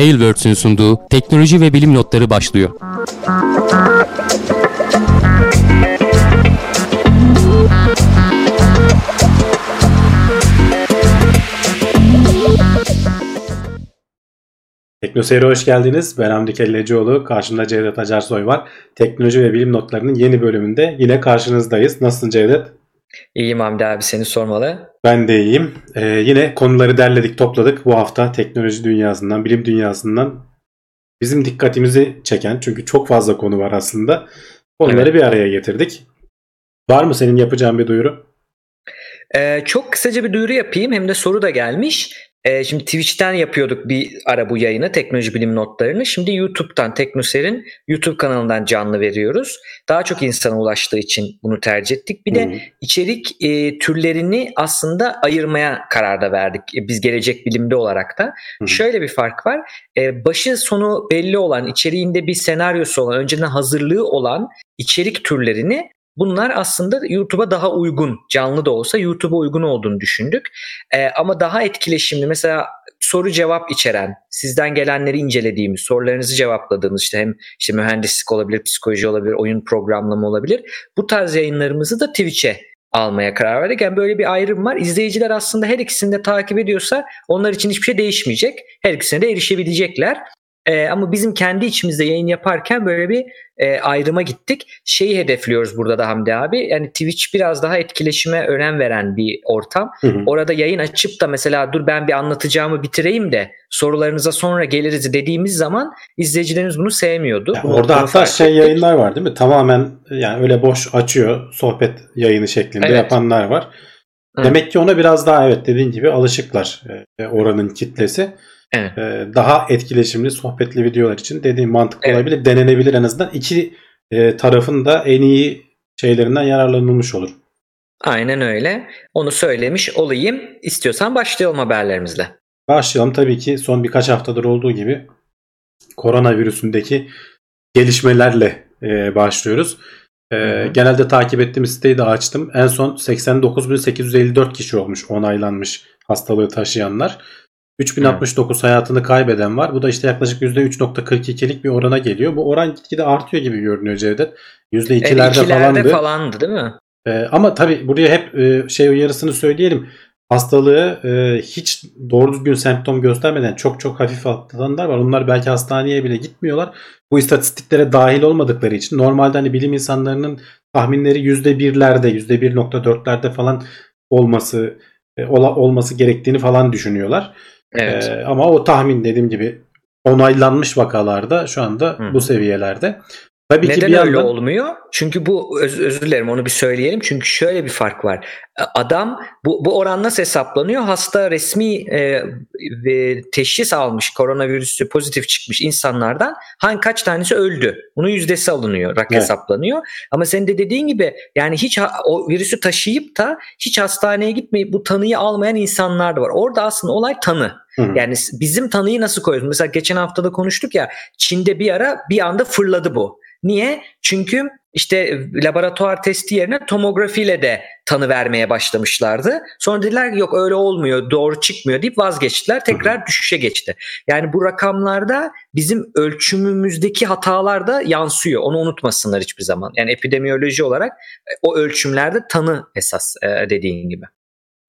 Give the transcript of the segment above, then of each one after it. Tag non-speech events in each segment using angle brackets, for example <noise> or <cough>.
Tailwords'ün sunduğu teknoloji ve bilim notları başlıyor. Teknoseyir'e hoş geldiniz. Ben Hamdi Kellecioğlu. Karşımda Cevdet Acarsoy var. Teknoloji ve bilim notlarının yeni bölümünde yine karşınızdayız. Nasılsın Cevdet? İyiyim Hamdi abi seni sormalı. Ben de iyiyim. Ee, yine konuları derledik topladık. Bu hafta teknoloji dünyasından, bilim dünyasından bizim dikkatimizi çeken çünkü çok fazla konu var aslında. Onları evet. bir araya getirdik. Var mı senin yapacağın bir duyuru? Ee, çok kısaca bir duyuru yapayım. Hem de soru da gelmiş. E, şimdi Twitch'ten yapıyorduk bir ara bu yayını teknoloji bilim notlarını. Şimdi YouTube'dan Teknoser'in YouTube kanalından canlı veriyoruz. Daha çok insana ulaştığı için bunu tercih ettik. Bir de hmm. içerik e, türlerini aslında ayırmaya karar da verdik. E, biz gelecek bilimde olarak da. Hmm. Şöyle bir fark var. E, başı sonu belli olan, içeriğinde bir senaryosu olan, önceden hazırlığı olan içerik türlerini Bunlar aslında YouTube'a daha uygun, canlı da olsa YouTube'a uygun olduğunu düşündük. Ee, ama daha etkileşimli mesela soru cevap içeren, sizden gelenleri incelediğimiz, sorularınızı cevapladığımız işte hem işte mühendislik olabilir, psikoloji olabilir, oyun programlama olabilir. Bu tarz yayınlarımızı da Twitch'e almaya karar verdik. Yani böyle bir ayrım var. İzleyiciler aslında her ikisini de takip ediyorsa onlar için hiçbir şey değişmeyecek. Her ikisine de erişebilecekler. E, ama bizim kendi içimizde yayın yaparken böyle bir e, ayrıma gittik. Şeyi hedefliyoruz burada da Hamdi abi. Yani Twitch biraz daha etkileşime önem veren bir ortam. Hı hı. Orada yayın açıp da mesela dur ben bir anlatacağımı bitireyim de sorularınıza sonra geliriz dediğimiz zaman izleyicilerimiz bunu sevmiyordu. Yani orada hatta şey yayınlar var değil mi? Tamamen yani öyle boş açıyor sohbet yayını şeklinde evet. yapanlar var. Hı. Demek ki ona biraz daha evet dediğin gibi alışıklar e, oranın kitlesi. Evet. Ee, daha etkileşimli, sohbetli videolar için dediğim mantıklı evet. olabilir. Denenebilir en azından. İki e, tarafın da en iyi şeylerinden yararlanılmış olur. Aynen öyle. Onu söylemiş olayım. İstiyorsan başlayalım haberlerimizle. Başlayalım. Tabii ki son birkaç haftadır olduğu gibi koronavirüsündeki gelişmelerle e, başlıyoruz. E, genelde takip ettiğim siteyi de açtım. En son 89.854 kişi olmuş onaylanmış hastalığı taşıyanlar. 3069 evet. hayatını kaybeden var. Bu da işte yaklaşık %3.42'lik bir orana geliyor. Bu oran gitgide artıyor gibi görünüyor Cevdet. %2'lerde e, falandı. falandı değil mi? Ee, ama tabii buraya hep e, şey uyarısını söyleyelim. Hastalığı e, hiç doğru düzgün semptom göstermeden çok çok hafif atlatanlar var. Onlar belki hastaneye bile gitmiyorlar. Bu istatistiklere dahil olmadıkları için normalde hani bilim insanlarının tahminleri %1'lerde, %1.4'lerde falan olması e, olması gerektiğini falan düşünüyorlar. Evet. Ee, ama o tahmin dediğim gibi onaylanmış vakalarda şu anda Hı. bu seviyelerde. Tabii Neden ki bir öyle yandan... olmuyor? Çünkü bu öz, özür dilerim onu bir söyleyelim. Çünkü şöyle bir fark var. Adam bu, bu oran nasıl hesaplanıyor? Hasta resmi e, e, teşhis almış koronavirüsü pozitif çıkmış insanlardan hangi kaç tanesi öldü? Bunun yüzdesi alınıyor, rak evet. hesaplanıyor. Ama senin de dediğin gibi yani hiç o virüsü taşıyıp da hiç hastaneye gitmeyip bu tanıyı almayan insanlar da var. Orada aslında olay tanı. Yani bizim tanıyı nasıl koyuyoruz? Mesela geçen haftada konuştuk ya Çin'de bir ara bir anda fırladı bu. Niye? Çünkü işte laboratuvar testi yerine tomografiyle de tanı vermeye başlamışlardı. Sonra dediler ki yok öyle olmuyor doğru çıkmıyor deyip vazgeçtiler. Tekrar düşüşe geçti. Yani bu rakamlarda bizim ölçümümüzdeki hatalar da yansıyor. Onu unutmasınlar hiçbir zaman. Yani epidemiyoloji olarak e, o ölçümlerde tanı esas e, dediğin gibi.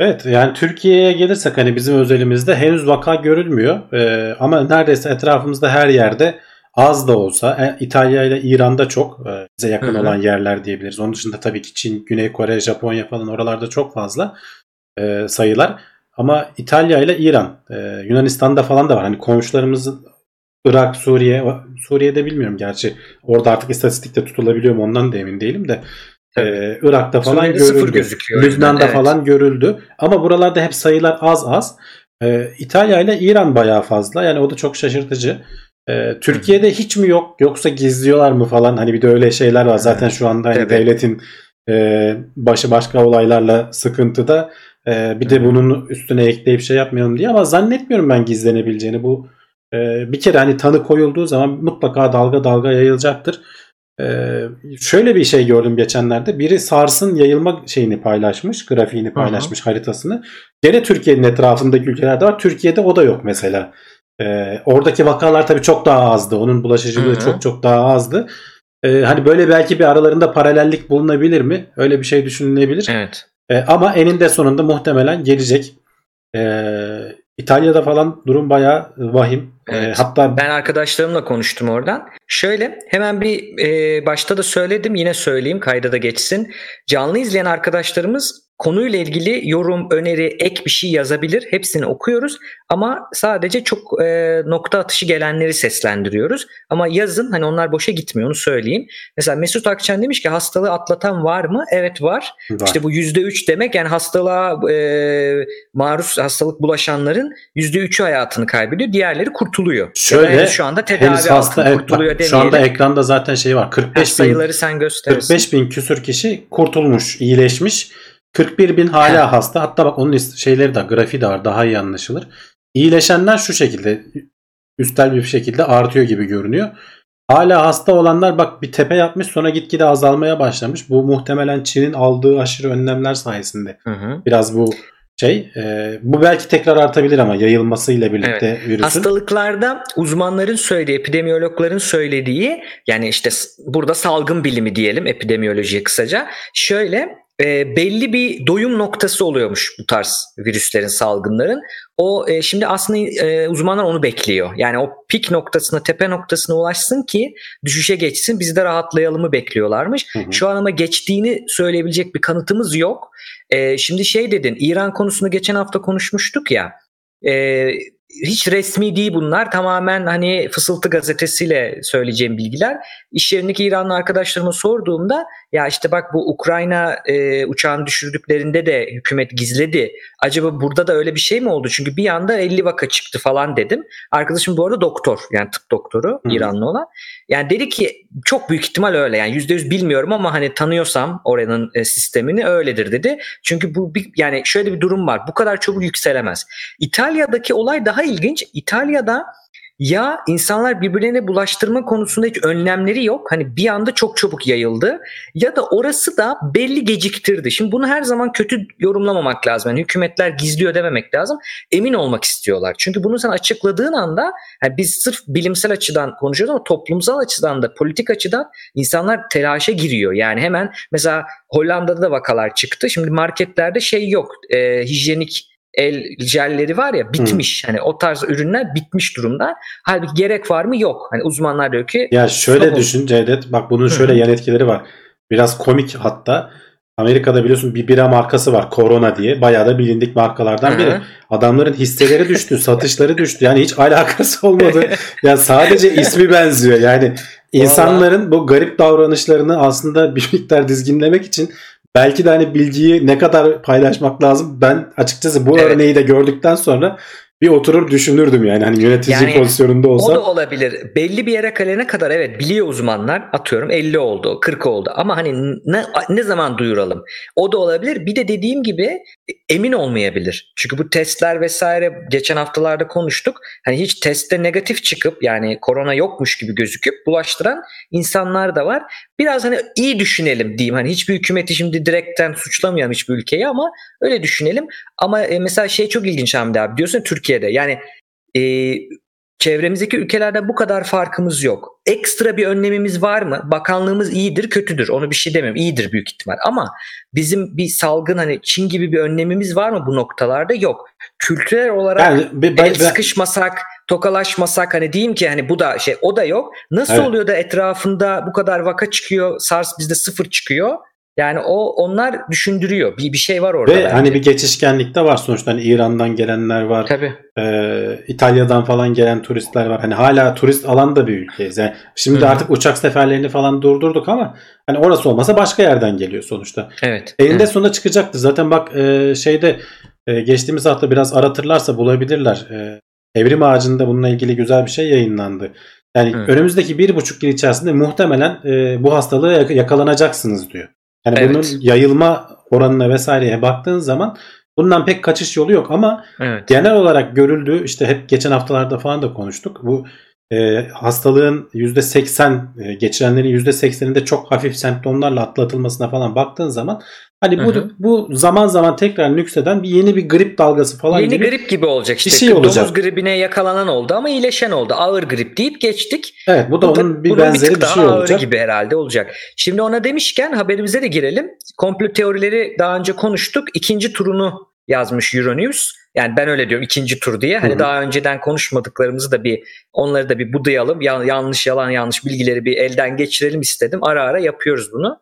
Evet yani Türkiye'ye gelirsek hani bizim özelimizde henüz vaka görülmüyor. Ee, ama neredeyse etrafımızda her yerde az da olsa e, İtalya ile İran'da çok e, bize yakın Hı-hı. olan yerler diyebiliriz. Onun dışında tabii ki Çin, Güney Kore, Japonya falan oralarda çok fazla e, sayılar. Ama İtalya ile İran, e, Yunanistan'da falan da var. Hani komşularımızın Irak, Suriye, Suriye'de bilmiyorum gerçi. Orada artık istatistikte tutulabiliyor mu ondan da emin değilim de. Ee, Irak'ta falan Suriye'de görüldü. gözüküyor. Lübnan'da evet. falan görüldü. Ama buralarda hep sayılar az az. Ee, İtalya ile İran bayağı fazla. Yani o da çok şaşırtıcı. Ee, Türkiye'de hiç mi yok yoksa gizliyorlar mı falan hani bir de öyle şeyler var zaten şu anda hani devletin e, başı başka olaylarla sıkıntıda e, bir de bunun üstüne ekleyip şey yapmayalım diye ama zannetmiyorum ben gizlenebileceğini bu e, bir kere hani tanı koyulduğu zaman mutlaka dalga dalga yayılacaktır. E, şöyle bir şey gördüm geçenlerde biri SARS'ın yayılma şeyini paylaşmış grafiğini paylaşmış Hı-hı. haritasını gene Türkiye'nin etrafındaki ülkelerde var Türkiye'de o da yok mesela. Ee, oradaki vakalar tabii çok daha azdı. Onun bulaşıcılığı Hı hı. çok çok daha azdı. Ee, hani böyle belki bir aralarında paralellik bulunabilir mi? Öyle bir şey düşünülebilir. Evet. Ee, ama eninde sonunda muhtemelen gelecek. Ee, İtalya'da falan durum bayağı vahim. Ee, Evet. hatta Ben arkadaşlarımla konuştum oradan. Şöyle hemen bir e, başta da söyledim yine söyleyeyim kayda da geçsin. Canlı izleyen arkadaşlarımız konuyla ilgili yorum, öneri, ek bir şey yazabilir. Hepsini okuyoruz ama sadece çok e, nokta atışı gelenleri seslendiriyoruz. Ama yazın hani onlar boşa gitmiyor onu söyleyeyim. Mesela Mesut Akçen demiş ki hastalığı atlatan var mı? Evet var. var. İşte bu %3 demek yani hastalığa e, maruz hastalık bulaşanların %3'ü hayatını kaybediyor. Diğerleri kurtuluyor. Şöyle, Ya da henüz şu anda tedavi hasta altında evet, kurtuluyor bak, şu anda ekranda zaten şey var. Ha, 45 bin, sayıları sen gösterirsin. 45 bin küsür kişi kurtulmuş, iyileşmiş. 41 bin hala hasta. Hatta bak onun şeyleri de grafiği de var daha iyi anlaşılır. İyileşenler şu şekilde üstel bir şekilde artıyor gibi görünüyor. Hala hasta olanlar bak bir tepe yapmış sonra gitgide azalmaya başlamış. Bu muhtemelen Çin'in aldığı aşırı önlemler sayesinde. Hı hı. Biraz bu şey. e, bu belki tekrar artabilir ama yayılmasıyla birlikte virüsün. Hastalıklarda uzmanların söylediği, epidemiyologların söylediği yani işte burada salgın bilimi diyelim epidemiyolojiye kısaca. Şöyle e, belli bir doyum noktası oluyormuş bu tarz virüslerin, salgınların. O e, şimdi aslında e, uzmanlar onu bekliyor. Yani o pik noktasına, tepe noktasına ulaşsın ki düşüşe geçsin. Biz de rahatlayalımı bekliyorlarmış. Hı hı. Şu an ama geçtiğini söyleyebilecek bir kanıtımız yok. E, şimdi şey dedin, İran konusunu geçen hafta konuşmuştuk ya. E, hiç resmi değil bunlar. Tamamen hani fısıltı gazetesiyle söyleyeceğim bilgiler. İş yerindeki İranlı arkadaşlarıma sorduğumda ya işte bak bu Ukrayna e, uçağını düşürdüklerinde de hükümet gizledi. Acaba burada da öyle bir şey mi oldu? Çünkü bir anda 50 vaka çıktı falan dedim. Arkadaşım bu arada doktor yani tıp doktoru Hı. İranlı olan. Yani dedi ki çok büyük ihtimal öyle yani %100 bilmiyorum ama hani tanıyorsam oranın e, sistemini öyledir dedi. Çünkü bu bir, yani şöyle bir durum var. Bu kadar çabuk yükselemez. İtalya'daki olay daha ilginç. İtalya'da ya insanlar birbirlerine bulaştırma konusunda hiç önlemleri yok. Hani bir anda çok çabuk yayıldı. Ya da orası da belli geciktirdi. Şimdi bunu her zaman kötü yorumlamamak lazım. Yani hükümetler gizliyor dememek lazım. Emin olmak istiyorlar. Çünkü bunu sen açıkladığın anda yani biz sırf bilimsel açıdan konuşuyoruz ama toplumsal açıdan da politik açıdan insanlar telaşa giriyor. Yani hemen mesela Hollanda'da da vakalar çıktı. Şimdi marketlerde şey yok. E, hijyenik el jelleri var ya bitmiş. Hani o tarz ürünler bitmiş durumda. Halbuki gerek var mı? Yok. Hani uzmanlar diyor ki Ya şöyle düşün Cevdet. Bak bunun şöyle yan etkileri var. Biraz komik hatta. Amerika'da biliyorsun bir bira markası var. Corona diye. Bayağı da bilindik markalardan biri. Adamların hisseleri düştü. <laughs> satışları düştü. Yani hiç alakası olmadı. <laughs> ya sadece ismi benziyor. Yani insanların bu garip davranışlarını aslında bir miktar dizginlemek için belki de hani bilgiyi ne kadar paylaşmak lazım. Ben açıkçası bu Evet. örneği de gördükten sonra bir oturur düşünürdüm yani. Hani yönetici Yani pozisyonunda O olsam. da olabilir. Belli bir yere gelene kadar evet biliyor uzmanlar atıyorum 50 oldu 40 oldu ama hani ne, ne zaman duyuralım? O da olabilir. Bir de dediğim gibi emin olmayabilir. Çünkü bu testler vesaire geçen haftalarda konuştuk. Hani hiç testte negatif çıkıp yani korona yokmuş gibi gözüküp bulaştıran insanlar da var. Biraz hani iyi düşünelim diyeyim. Hani hiçbir hükümeti şimdi direkten suçlamayalım hiçbir ülkeyi ama öyle düşünelim. Ama e, mesela şey çok ilginç Hamdi abi diyorsun Türkiye'de yani e, çevremizdeki ülkelerde bu kadar farkımız yok. Ekstra bir önlemimiz var mı? Bakanlığımız iyidir, kötüdür. Onu bir şey demiyorum. İyidir büyük ihtimal. Ama bizim bir salgın hani Çin gibi bir önlemimiz var mı bu noktalarda? Yok. Kültürel olarak Yani ben- ben- sıkışmasak, tokalaşmasak hani diyeyim ki hani bu da şey o da yok. Nasıl Evet. oluyor da etrafında bu kadar vaka çıkıyor, SARS bizde sıfır çıkıyor? Yani o onlar düşündürüyor. Bir bir şey var orada. Ve bence. hani bir geçişkenlik de var sonuçta. Hani İran'dan gelenler var. tabii. Ee, İtalya'dan falan gelen turistler var. Hani hala turist alan da bir ülkeyiz. Yani şimdi hı. artık uçak seferlerini falan durdurduk ama hani orası olmasa başka yerden geliyor sonuçta. Evet. Elinde evet. sonunda çıkacaktır. Zaten bak e, şeyde e, geçtiğimiz hafta biraz aratırlarsa bulabilirler. E, Evrim Ağacı'nda bununla ilgili güzel bir şey yayınlandı. Yani Hı. önümüzdeki bir buçuk yıl içerisinde muhtemelen e, bu hastalığı yak- yakalanacaksınız diyor. Yani Evet. bunun yayılma oranına vesaireye baktığın zaman bundan pek kaçış yolu yok ama Evet. genel olarak görüldüğü işte hep geçen haftalarda falan da konuştuk. Bu e, hastalığın %80 e, geçirenlerin %80'inde çok hafif semptomlarla atlatılmasına falan baktığın zaman Hani bu Hı hı. bu zaman zaman tekrar nükseden bir yeni bir grip dalgası falan Yeni gibi. grip gibi olacak işte. bir şey olacak. Domuz gribine yakalanan oldu ama iyileşen oldu. Ağır grip deyip geçtik. Evet bu da Bu da- onun bir bunun benzeri bir daha şey olacak. gibi herhalde olacak. Şimdi ona demişken haberimize de girelim. Komplo teorileri daha önce konuştuk. İkinci turunu yazmış Euronews. Yani ben öyle diyorum ikinci tur diye. Hani Hı hı. daha önceden konuşmadıklarımızı da bir onları da bir budayalım. Ya- yanlış yalan yanlış bilgileri bir elden geçirelim istedim. Ara ara yapıyoruz bunu.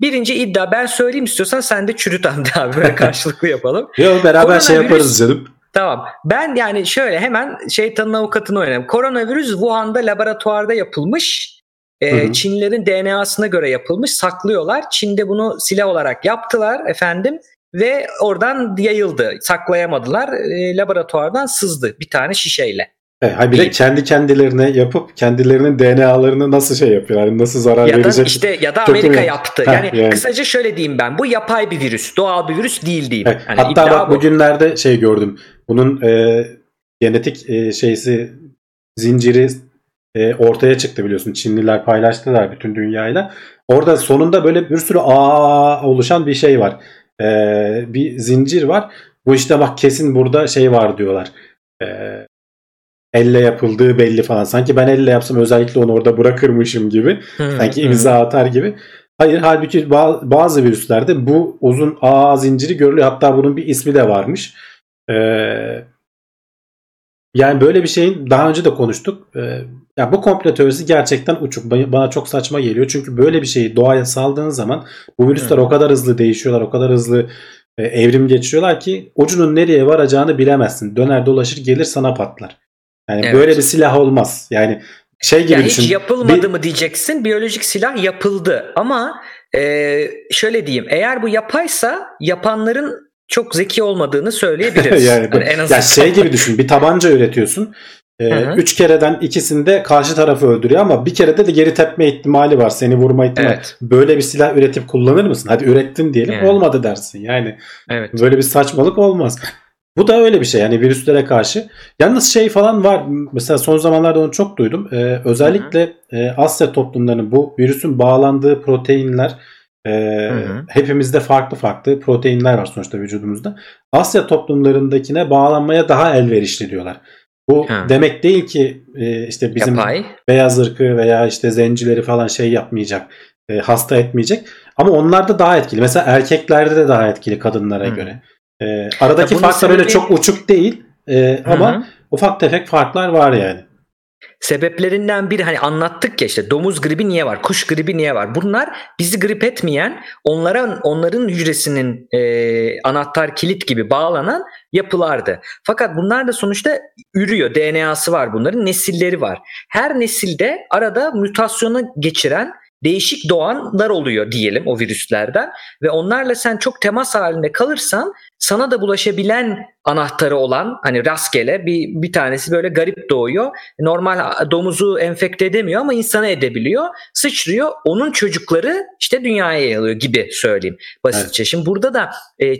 Birinci iddia ben söyleyeyim istiyorsan sen de çürüt Hamdi abi böyle <laughs> karşılıklı yapalım. Yo beraber şey yaparız canım. Tamam. Ben yani şöyle hemen şeytanın avukatını oynayayım. Koronavirüs Wuhan'da laboratuvarda yapılmış. Hı. Çinlilerin DNA'sına göre yapılmış. Saklıyorlar. Çin'de bunu silah olarak yaptılar efendim ve oradan yayıldı. Saklayamadılar. Ee, laboratuvardan sızdı bir tane şişeyle. Evet, ha bir de kendi kendilerine yapıp kendilerinin DNA'larını nasıl şey yapıyorlar? Yani nasıl zarar Ya da verecek? işte ya da Çok Amerika iyi. yaptı. Yani, yani. kısaca şöyle diyeyim ben. Bu yapay bir virüs. Doğal bir virüs değil diyeyim. Evet, Yani Hatta bak bu. bugünlerde şey gördüm. Bunun e, genetik e, şeysi zinciri e, ortaya çıktı biliyorsun. Çinliler paylaştılar bütün dünyayla. Orada sonunda böyle bir sürü ağ oluşan bir şey var. E, bir zincir var. Bu işte bak kesin burada şey var diyorlar. E, elle yapıldığı belli falan. Sanki ben elle yapsam özellikle onu orada bırakırmışım gibi. Sanki imza atar gibi. Hayır halbuki ba- bazı virüslerde bu uzun ağ zinciri görülüyor. Hatta bunun bir ismi de varmış. Ee, yani böyle bir şeyin daha önce de konuştuk. Ee, ya bu komplo teorisi gerçekten uçuk. Ba- Bana çok saçma geliyor. Çünkü böyle bir şeyi doğaya saldığın zaman bu virüsler Hı. o kadar hızlı değişiyorlar. O kadar hızlı e, evrim geçiriyorlar ki ucunun nereye varacağını bilemezsin. Döner dolaşır gelir sana patlar. Yani Evet. böyle bir silah olmaz. Yani şey gibi Yani düşün. hiç yapılmadı Bir- mı diyeceksin. Biyolojik silah yapıldı. Ama e, şöyle diyeyim. Eğer bu yapaysa yapanların çok zeki olmadığını söyleyebiliriz. <laughs> yani Hani en azından. ya şey gibi düşün bir tabanca üretiyorsun. Ee, Hı hı. üç kereden ikisinde karşı tarafı öldürüyor ama bir kerede de geri tepme ihtimali var. Seni vurma ihtimali. Evet. Böyle bir silah üretip kullanır mısın? Hadi ürettin diyelim Yani. olmadı dersin. Yani Evet. böyle bir saçmalık olmaz. Bu da öyle bir şey yani virüslere karşı. Yalnız şey falan var. Mesela son zamanlarda onu çok duydum. Ee, özellikle e, Asya toplumlarının bu virüsün bağlandığı proteinler e, hı. hepimizde farklı farklı proteinler var sonuçta vücudumuzda. Asya toplumlarındakine bağlanmaya daha elverişli diyorlar. Bu Hı. demek değil ki e, işte bizim Yapay. beyaz ırkı veya işte zencileri falan şey yapmayacak, e, hasta etmeyecek. Ama onlarda daha etkili. Mesela erkeklerde de daha etkili kadınlara Hı. göre. E, aradaki Ya bunun farklar öyle sebebi- çok uçuk değil e, ama hı. ufak tefek farklar var yani. Sebeplerinden biri hani anlattık ya işte domuz gribi niye var, kuş gribi niye var? Bunlar bizi grip etmeyen, onlara onların hücresinin e, anahtar kilit gibi bağlanan yapılardı. Fakat bunlar da sonuçta ürüyor. DNA'sı var bunların, nesilleri var. Her nesilde arada mutasyonu geçiren değişik doğanlar oluyor diyelim o virüslerden ve onlarla sen çok temas halinde kalırsan sana da bulaşabilen anahtarı olan hani rastgele bir bir tanesi böyle garip doğuyor. Normal domuzu enfekte edemiyor ama insanı edebiliyor. Sıçrıyor. Onun çocukları işte dünyaya yayılıyor gibi söyleyeyim basitçe. Şimdi burada da e,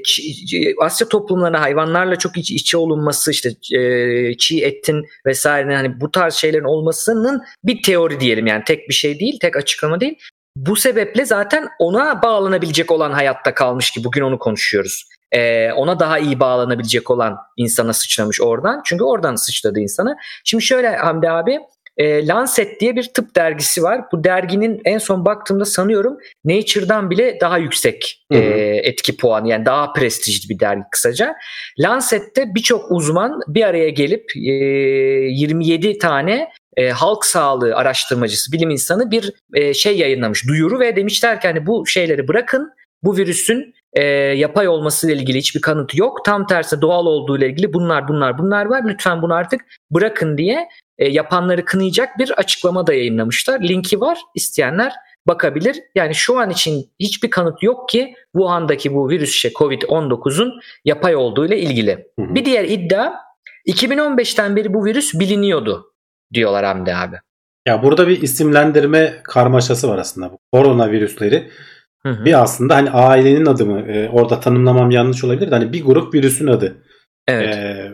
Asya toplumlarına hayvanlarla çok iç içe olunması işte e, çiğ etin vesaire hani bu tarz şeylerin olmasının bir teori diyelim yani tek bir şey değil, tek açıklama değil. Bu sebeple zaten ona bağlanabilecek olan hayatta kalmış ki bugün onu konuşuyoruz. Ee, ona daha iyi bağlanabilecek olan insana sıçramış oradan. Çünkü oradan sıçradı insana. Şimdi şöyle Hamdi abi e, Lancet diye bir tıp dergisi var. Bu derginin en son baktığımda sanıyorum Nature'dan bile daha yüksek Hı hı. e, etki puanı yani daha prestijli bir dergi kısaca. Lancet'te birçok uzman bir araya gelip e, 27 tane e, halk sağlığı araştırmacısı, bilim insanı bir e, şey yayınlamış, duyuru ve demişler ki hani bu şeyleri bırakın. Bu virüsün e, yapay olmasıyla ilgili hiçbir kanıt yok. Tam tersi doğal olduğu ile ilgili bunlar bunlar bunlar var. Lütfen bunu artık bırakın diye e, yapanları kınayacak bir açıklama da yayınlamışlar. Linki var. isteyenler bakabilir. Yani şu an için hiçbir kanıt yok ki Wuhan'daki bu virüs şey Covid-19'un yapay olduğu ile ilgili. Hı hı. Bir diğer iddia 2015'ten beri bu virüs biliniyordu diyorlar Hamdi abi. Ya burada bir isimlendirme karmaşası var aslında bu koronavirüsleri. Hı hı. Bir aslında hani ailenin adı mı? E, orada tanımlamam yanlış olabilir de hani bir grup virüsün adı. evet. E,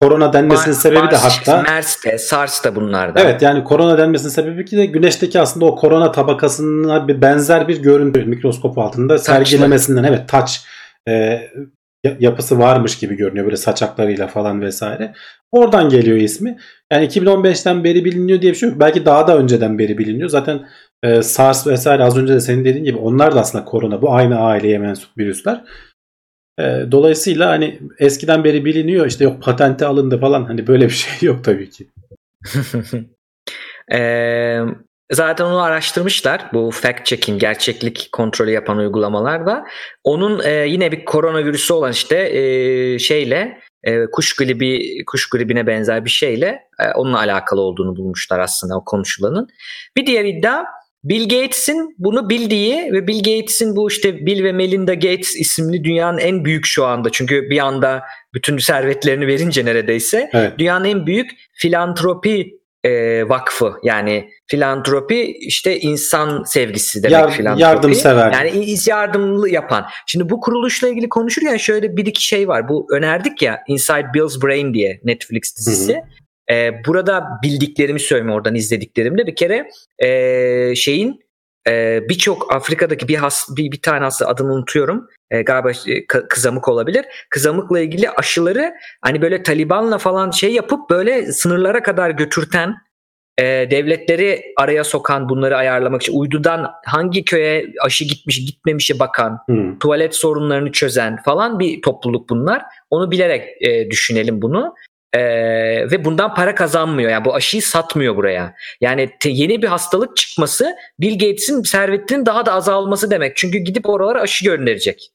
korona denmesinin sebebi de hatta MERS de, SARS da bunlardan. Evet yani korona denmesinin sebebi ki de güneşteki aslında o korona tabakasına bir benzer bir görüntü mikroskop altında sergilemesinden evet taç e, yapısı varmış gibi görünüyor böyle saçaklarıyla falan vesaire. Oradan geliyor ismi. Yani 2015'ten beri biliniyor diye bir şey yok. Belki daha da önceden beri biliniyor. Zaten e, SARS vesaire az önce de senin dediğin gibi onlar da aslında korona. Bu aynı aileye mensup virüsler. E, dolayısıyla hani eskiden beri biliniyor işte yok patente alındı falan hani böyle bir şey yok tabii ki. <laughs> e, zaten onu araştırmışlar bu fact checking gerçeklik kontrolü yapan uygulamalarda. Onun e, yine bir koronavirüsü olan işte e, şeyle e, kuş gribi kuş gribine benzer bir şeyle e, onunla alakalı olduğunu bulmuşlar aslında o konuşulanın. Bir diğer iddia Bill Gates'in bunu bildiği ve Bill Gates'in bu işte Bill ve Melinda Gates isimli dünyanın en büyük şu anda çünkü bir anda bütün servetlerini verince neredeyse evet. dünyanın en büyük filantropi e, vakfı yani filantropi işte insan sevgisi demek Yar, filantropi. Yardımsever. Yani yardımlı yapan. Şimdi bu kuruluşla ilgili konuşurken şöyle bir iki şey var. Bu önerdik ya Inside Bill's Brain diye Netflix dizisi. Hı hı. Ee, burada bildiklerimi söyleyeyim oradan izlediklerimde bir kere e, şeyin e, birçok Afrika'daki bir, has, bir bir tane hasta adını unutuyorum. E, galiba e, kızamık olabilir. Kızamıkla ilgili aşıları hani böyle Taliban'la falan şey yapıp böyle sınırlara kadar götürten e, devletleri araya sokan bunları ayarlamak için uydudan hangi köye aşı gitmiş gitmemişe bakan hmm. tuvalet sorunlarını çözen falan bir topluluk bunlar. Onu bilerek e, düşünelim bunu. Ee, ve bundan para kazanmıyor. Yani bu aşıyı satmıyor buraya. Yani te, yeni bir hastalık çıkması Bill Gates'in servetinin daha da azalması demek. Çünkü gidip oralara aşı gönderecek.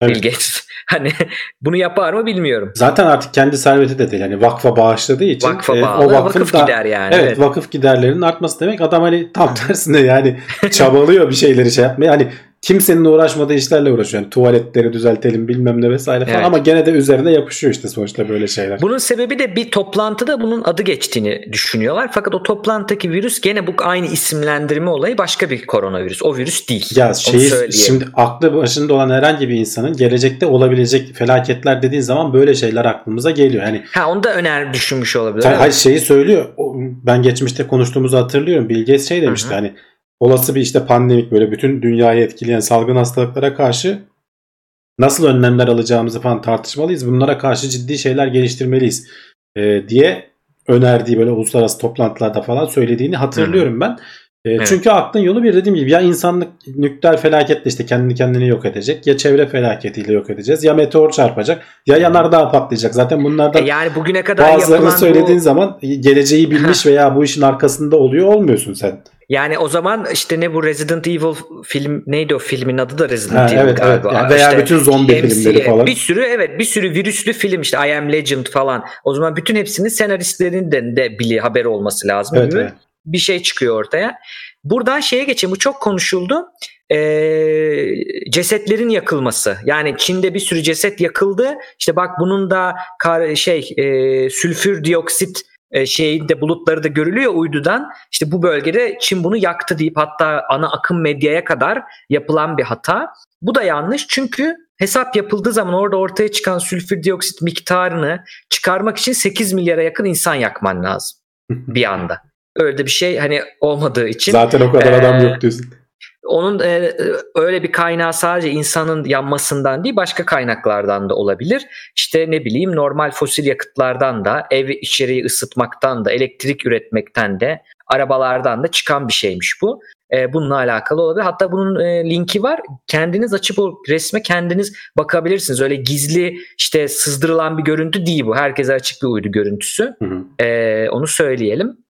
Evet. Bill Gates. <laughs> Hani bunu yapar mı bilmiyorum. Zaten artık kendi serveti de değil. Hani vakfa bağışladığı için vakfa e, o vakıf da, gider yani. Evet, evet vakıf giderlerinin artması demek. Adam hani tam <laughs> tersine yani çabalıyor bir şeyleri şey yapmaya. Hani kimsenin uğraşmadığı işlerle uğraşıyor. Yani tuvaletleri düzeltelim bilmem ne vesaire falan evet. ama gene de üzerine yapışıyor işte sonuçta böyle şeyler. Bunun sebebi de bir toplantıda bunun adı geçtiğini düşünüyorlar. Fakat o toplantıdaki virüs gene bu aynı isimlendirme olayı başka bir koronavirüs. O virüs değil. Ya şeyi, şimdi aklı başında olan herhangi bir insanın gelecekte olabilecek felaketler dediğin zaman böyle şeyler aklımıza geliyor. Hani Ha onu da öner düşünmüş olabilir. Hayır şeyi söylüyor. Ben geçmişte konuştuğumuzu hatırlıyorum. Bill Gates şey demişti Hı-hı. hani olası bir işte pandemik böyle bütün dünyayı etkileyen salgın hastalıklara karşı nasıl önlemler alacağımızı falan tartışmalıyız. Bunlara karşı ciddi şeyler geliştirmeliyiz e, diye önerdiği böyle uluslararası toplantılarda falan söylediğini hatırlıyorum ben. E, evet. Çünkü aklın yolu bir dediğim gibi ya insanlık nükleer felaketle işte kendini kendini yok edecek ya çevre felaketiyle yok edeceğiz ya meteor çarpacak ya yanardağ patlayacak. Zaten bunlardan e yani bugüne kadar bazılarını söylediğin bu... zaman geleceği bilmiş veya bu işin arkasında oluyor olmuyorsun sen. Yani o zaman işte ne bu Resident Evil film neydi o filmin adı da Resident ha, Evil evet, galiba. Evet. Yani veya işte bütün zombi MC, filmleri falan. Bir sürü evet bir sürü virüslü film işte I Am Legend falan. O zaman bütün hepsinin senaristlerinin de bili haberi olması lazım. Evet, evet. Bir şey çıkıyor ortaya. Buradan şeye geçeyim bu çok konuşuldu. Ee, cesetlerin yakılması. Yani Çin'de bir sürü ceset yakıldı. İşte bak bunun da kar, şey e, sülfür dioksit e, şeyinde bulutları da görülüyor uydudan. İşte bu bölgede Çin bunu yaktı deyip hatta ana akım medyaya kadar yapılan bir hata. Bu da yanlış çünkü hesap yapıldığı zaman orada ortaya çıkan sülfür dioksit miktarını çıkarmak için 8 milyara yakın insan yakman lazım bir anda. Öyle bir şey hani olmadığı için. Zaten o kadar ee, adam yok diyorsun. Onun e, öyle bir kaynağı sadece insanın yanmasından değil başka kaynaklardan da olabilir. İşte ne bileyim normal fosil yakıtlardan da ev içeriği ısıtmaktan da elektrik üretmekten de arabalardan da çıkan bir şeymiş bu. E, bununla alakalı olabilir. Hatta bunun e, linki var. Kendiniz açıp o resme kendiniz bakabilirsiniz. Öyle gizli işte sızdırılan bir görüntü değil bu. Herkese açık bir uydu görüntüsü. Hı hı. E, onu söyleyelim.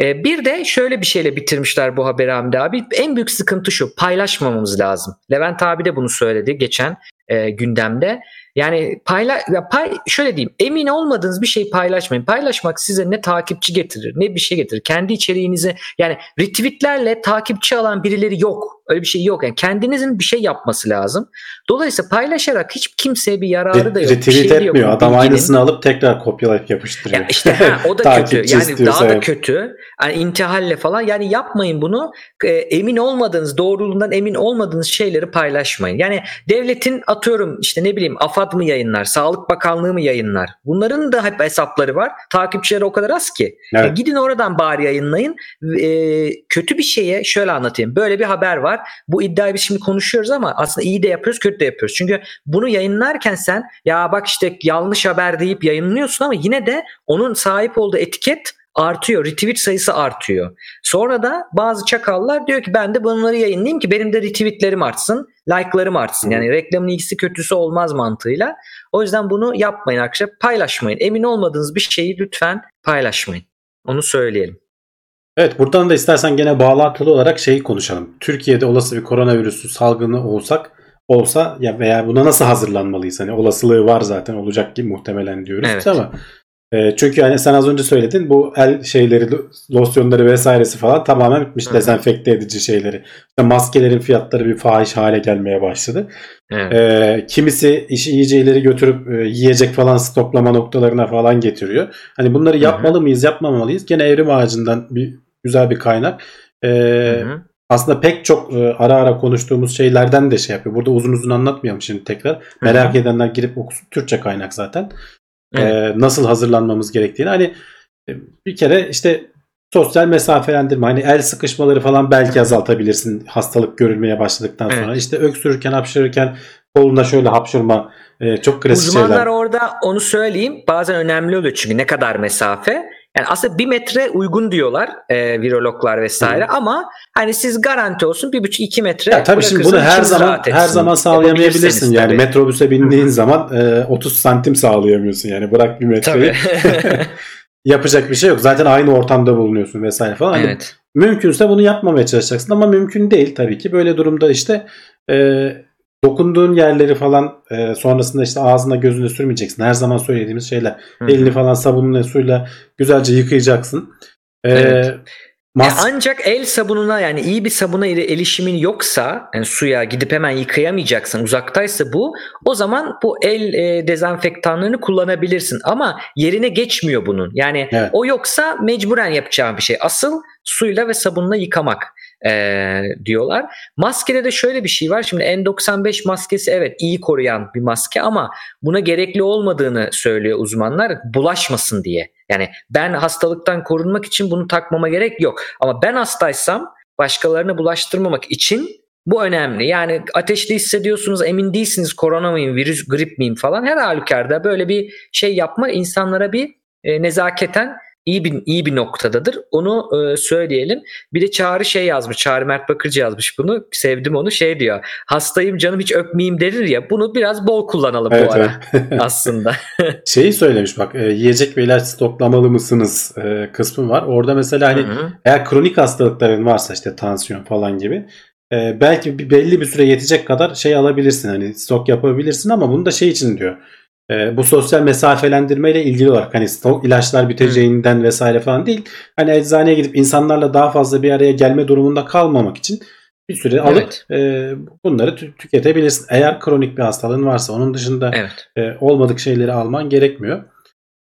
E, bir de şöyle bir şeyle bitirmişler bu haberi Hamdi abi. En büyük sıkıntı şu paylaşmamamız lazım. Levent abi de bunu söyledi geçen e, gündemde. Yani payla ya pay şöyle diyeyim emin olmadığınız bir şeyi paylaşmayın. Paylaşmak size ne takipçi getirir ne bir şey getirir. Kendi içeriğinizi yani retweetlerle takipçi alan birileri yok. Öyle bir şey yok. Yani kendinizin bir şey yapması lazım. Dolayısıyla paylaşarak hiç kimseye bir yararı da yok. Retweet şey etmiyor. Yok. Adam Bilginin. aynısını alıp tekrar kopyalayıp yapıştırıyor. Ya işte ha, o da <laughs> kötü. Yani daha da evet. kötü. Yani intihalle falan. Yani yapmayın bunu. E, emin olmadığınız, doğruluğundan emin olmadığınız şeyleri paylaşmayın. Yani devletin atıyorum işte ne bileyim AFAD mı yayınlar, Sağlık Bakanlığı mı yayınlar? Bunların da hep hesapları var. Takipçileri o kadar az ki. Evet. Ya gidin oradan bari yayınlayın. E, kötü bir şeye şöyle anlatayım. Böyle bir haber var. Bu iddiayı biz şimdi konuşuyoruz ama aslında iyi de yapıyoruz, kötü de yapıyoruz. Çünkü bunu yayınlarken sen ya bak işte yanlış haber deyip yayınlıyorsun ama yine de onun sahip olduğu etiket artıyor. Retweet sayısı artıyor. Sonra da bazı çakallar diyor ki ben de bunları yayınlayayım ki benim de retweetlerim artsın, like'larım artsın. Yani reklamın iyisi kötüsü olmaz mantığıyla. O yüzden bunu yapmayın arkadaşlar. Paylaşmayın. Emin olmadığınız bir şeyi lütfen paylaşmayın. Onu söyleyelim. Evet buradan da istersen gene bağlantılı olarak şeyi konuşalım. Türkiye'de olası bir koronavirüsü salgını olsak olsa ya veya buna nasıl hazırlanmalıyız? Hani olasılığı var zaten olacak ki muhtemelen diyoruz Evet. ama e, çünkü hani sen az önce söyledin bu el şeyleri losyonları vesairesi falan tamamen bitmiş Hı dezenfekte edici şeyleri. İşte maskelerin fiyatları bir fahiş hale gelmeye başladı. Evet. E, kimisi işi iyice ileri götürüp e, yiyecek falan stoklama noktalarına falan getiriyor. Hani bunları Hı hı. yapmalı mıyız, yapmamalıyız? Gene evrim ağacından bir güzel bir kaynak. E, Hı hı. aslında pek çok e, ara ara konuştuğumuz şeylerden de şey yapıyor. Burada uzun uzun anlatmayalım şimdi tekrar. Merak edenler girip okusun. Türkçe kaynak zaten. Evet. E, nasıl hazırlanmamız gerektiğini. Hani e, bir kere işte sosyal mesafelendirme. Hani el sıkışmaları falan belki azaltabilirsin hastalık görülmeye başladıktan sonra. Evet. İşte öksürürken, hapşırırken koluna şöyle hapşırma. e, çok klasik Uzmanlar şeyler. orada onu söyleyeyim. Bazen önemli oluyor çünkü ne kadar mesafe. Yani aslında bir metre uygun diyorlar e, virologlar vesaire ama hani siz garanti olsun bir buçuk iki metre Ya tabii şimdi bunu her zaman her zaman sağlayamayabilirsin. Yani tabii. metrobüse bindiğin zaman e, 30 santim sağlayamıyorsun. Yani bırak bir metreyi. <laughs> Yapacak bir şey yok. Zaten aynı ortamda bulunuyorsun vesaire falan. Hani evet. Mümkünse bunu yapmamaya çalışacaksın ama mümkün değil tabii ki. Böyle durumda işte e, dokunduğun yerleri falan e, sonrasında işte ağzına gözüne sürmeyeceksin. Her zaman söylediğimiz şeyler. Hı. Elini falan sabunla suyla güzelce yıkayacaksın. E, Evet. mas- ancak el sabununa yani iyi bir sabuna erişimin yoksa yani suya gidip hemen yıkayamayacaksın uzaktaysa bu o zaman bu el e, dezenfektanlarını kullanabilirsin ama yerine geçmiyor bunun. Yani Evet. o yoksa mecburen yapacağın bir şey. Asıl suyla ve sabunla yıkamak e, diyorlar. Maskede de şöyle bir şey var. Şimdi N95 maskesi evet iyi koruyan bir maske ama buna gerekli olmadığını söylüyor uzmanlar. Bulaşmasın diye. Yani ben hastalıktan korunmak için bunu takmama gerek yok. Ama ben hastaysam başkalarına bulaştırmamak için bu önemli. Yani ateşli hissediyorsunuz, emin değilsiniz korona mıyım, virüs, grip miyim falan. Her halükarda böyle bir şey yapma insanlara bir e, nezaketen iyi bir iyi bir noktadadır. Onu e, söyleyelim. Bir de Çağrı şey yazmış. Çağrı Mert Bakırcı yazmış bunu. Sevdim onu. Şey diyor. Hastayım canım hiç öpmeyeyim denir ya. Bunu biraz bol kullanalım Evet, bu ara evet. <laughs> aslında. <laughs> Şeyi söylemiş bak e, yiyecek ve ilaç stoklamalı mısınız e, kısmı var. Orada mesela hani Hı hı. eğer kronik hastalıkların varsa işte tansiyon falan gibi e, belki bir belli bir süre yetecek kadar şey alabilirsin hani stok yapabilirsin ama bunu da şey için diyor. E, bu sosyal mesafelendirme ile ilgili olarak hani stok ilaçlar biteceğinden vesaire falan değil. Hani eczaneye gidip insanlarla daha fazla bir araya gelme durumunda kalmamak için bir süre alıp e, bunları tü- tüketebilirsin. Eğer kronik bir hastalığın varsa onun dışında Evet. e, olmadık şeyleri alman gerekmiyor.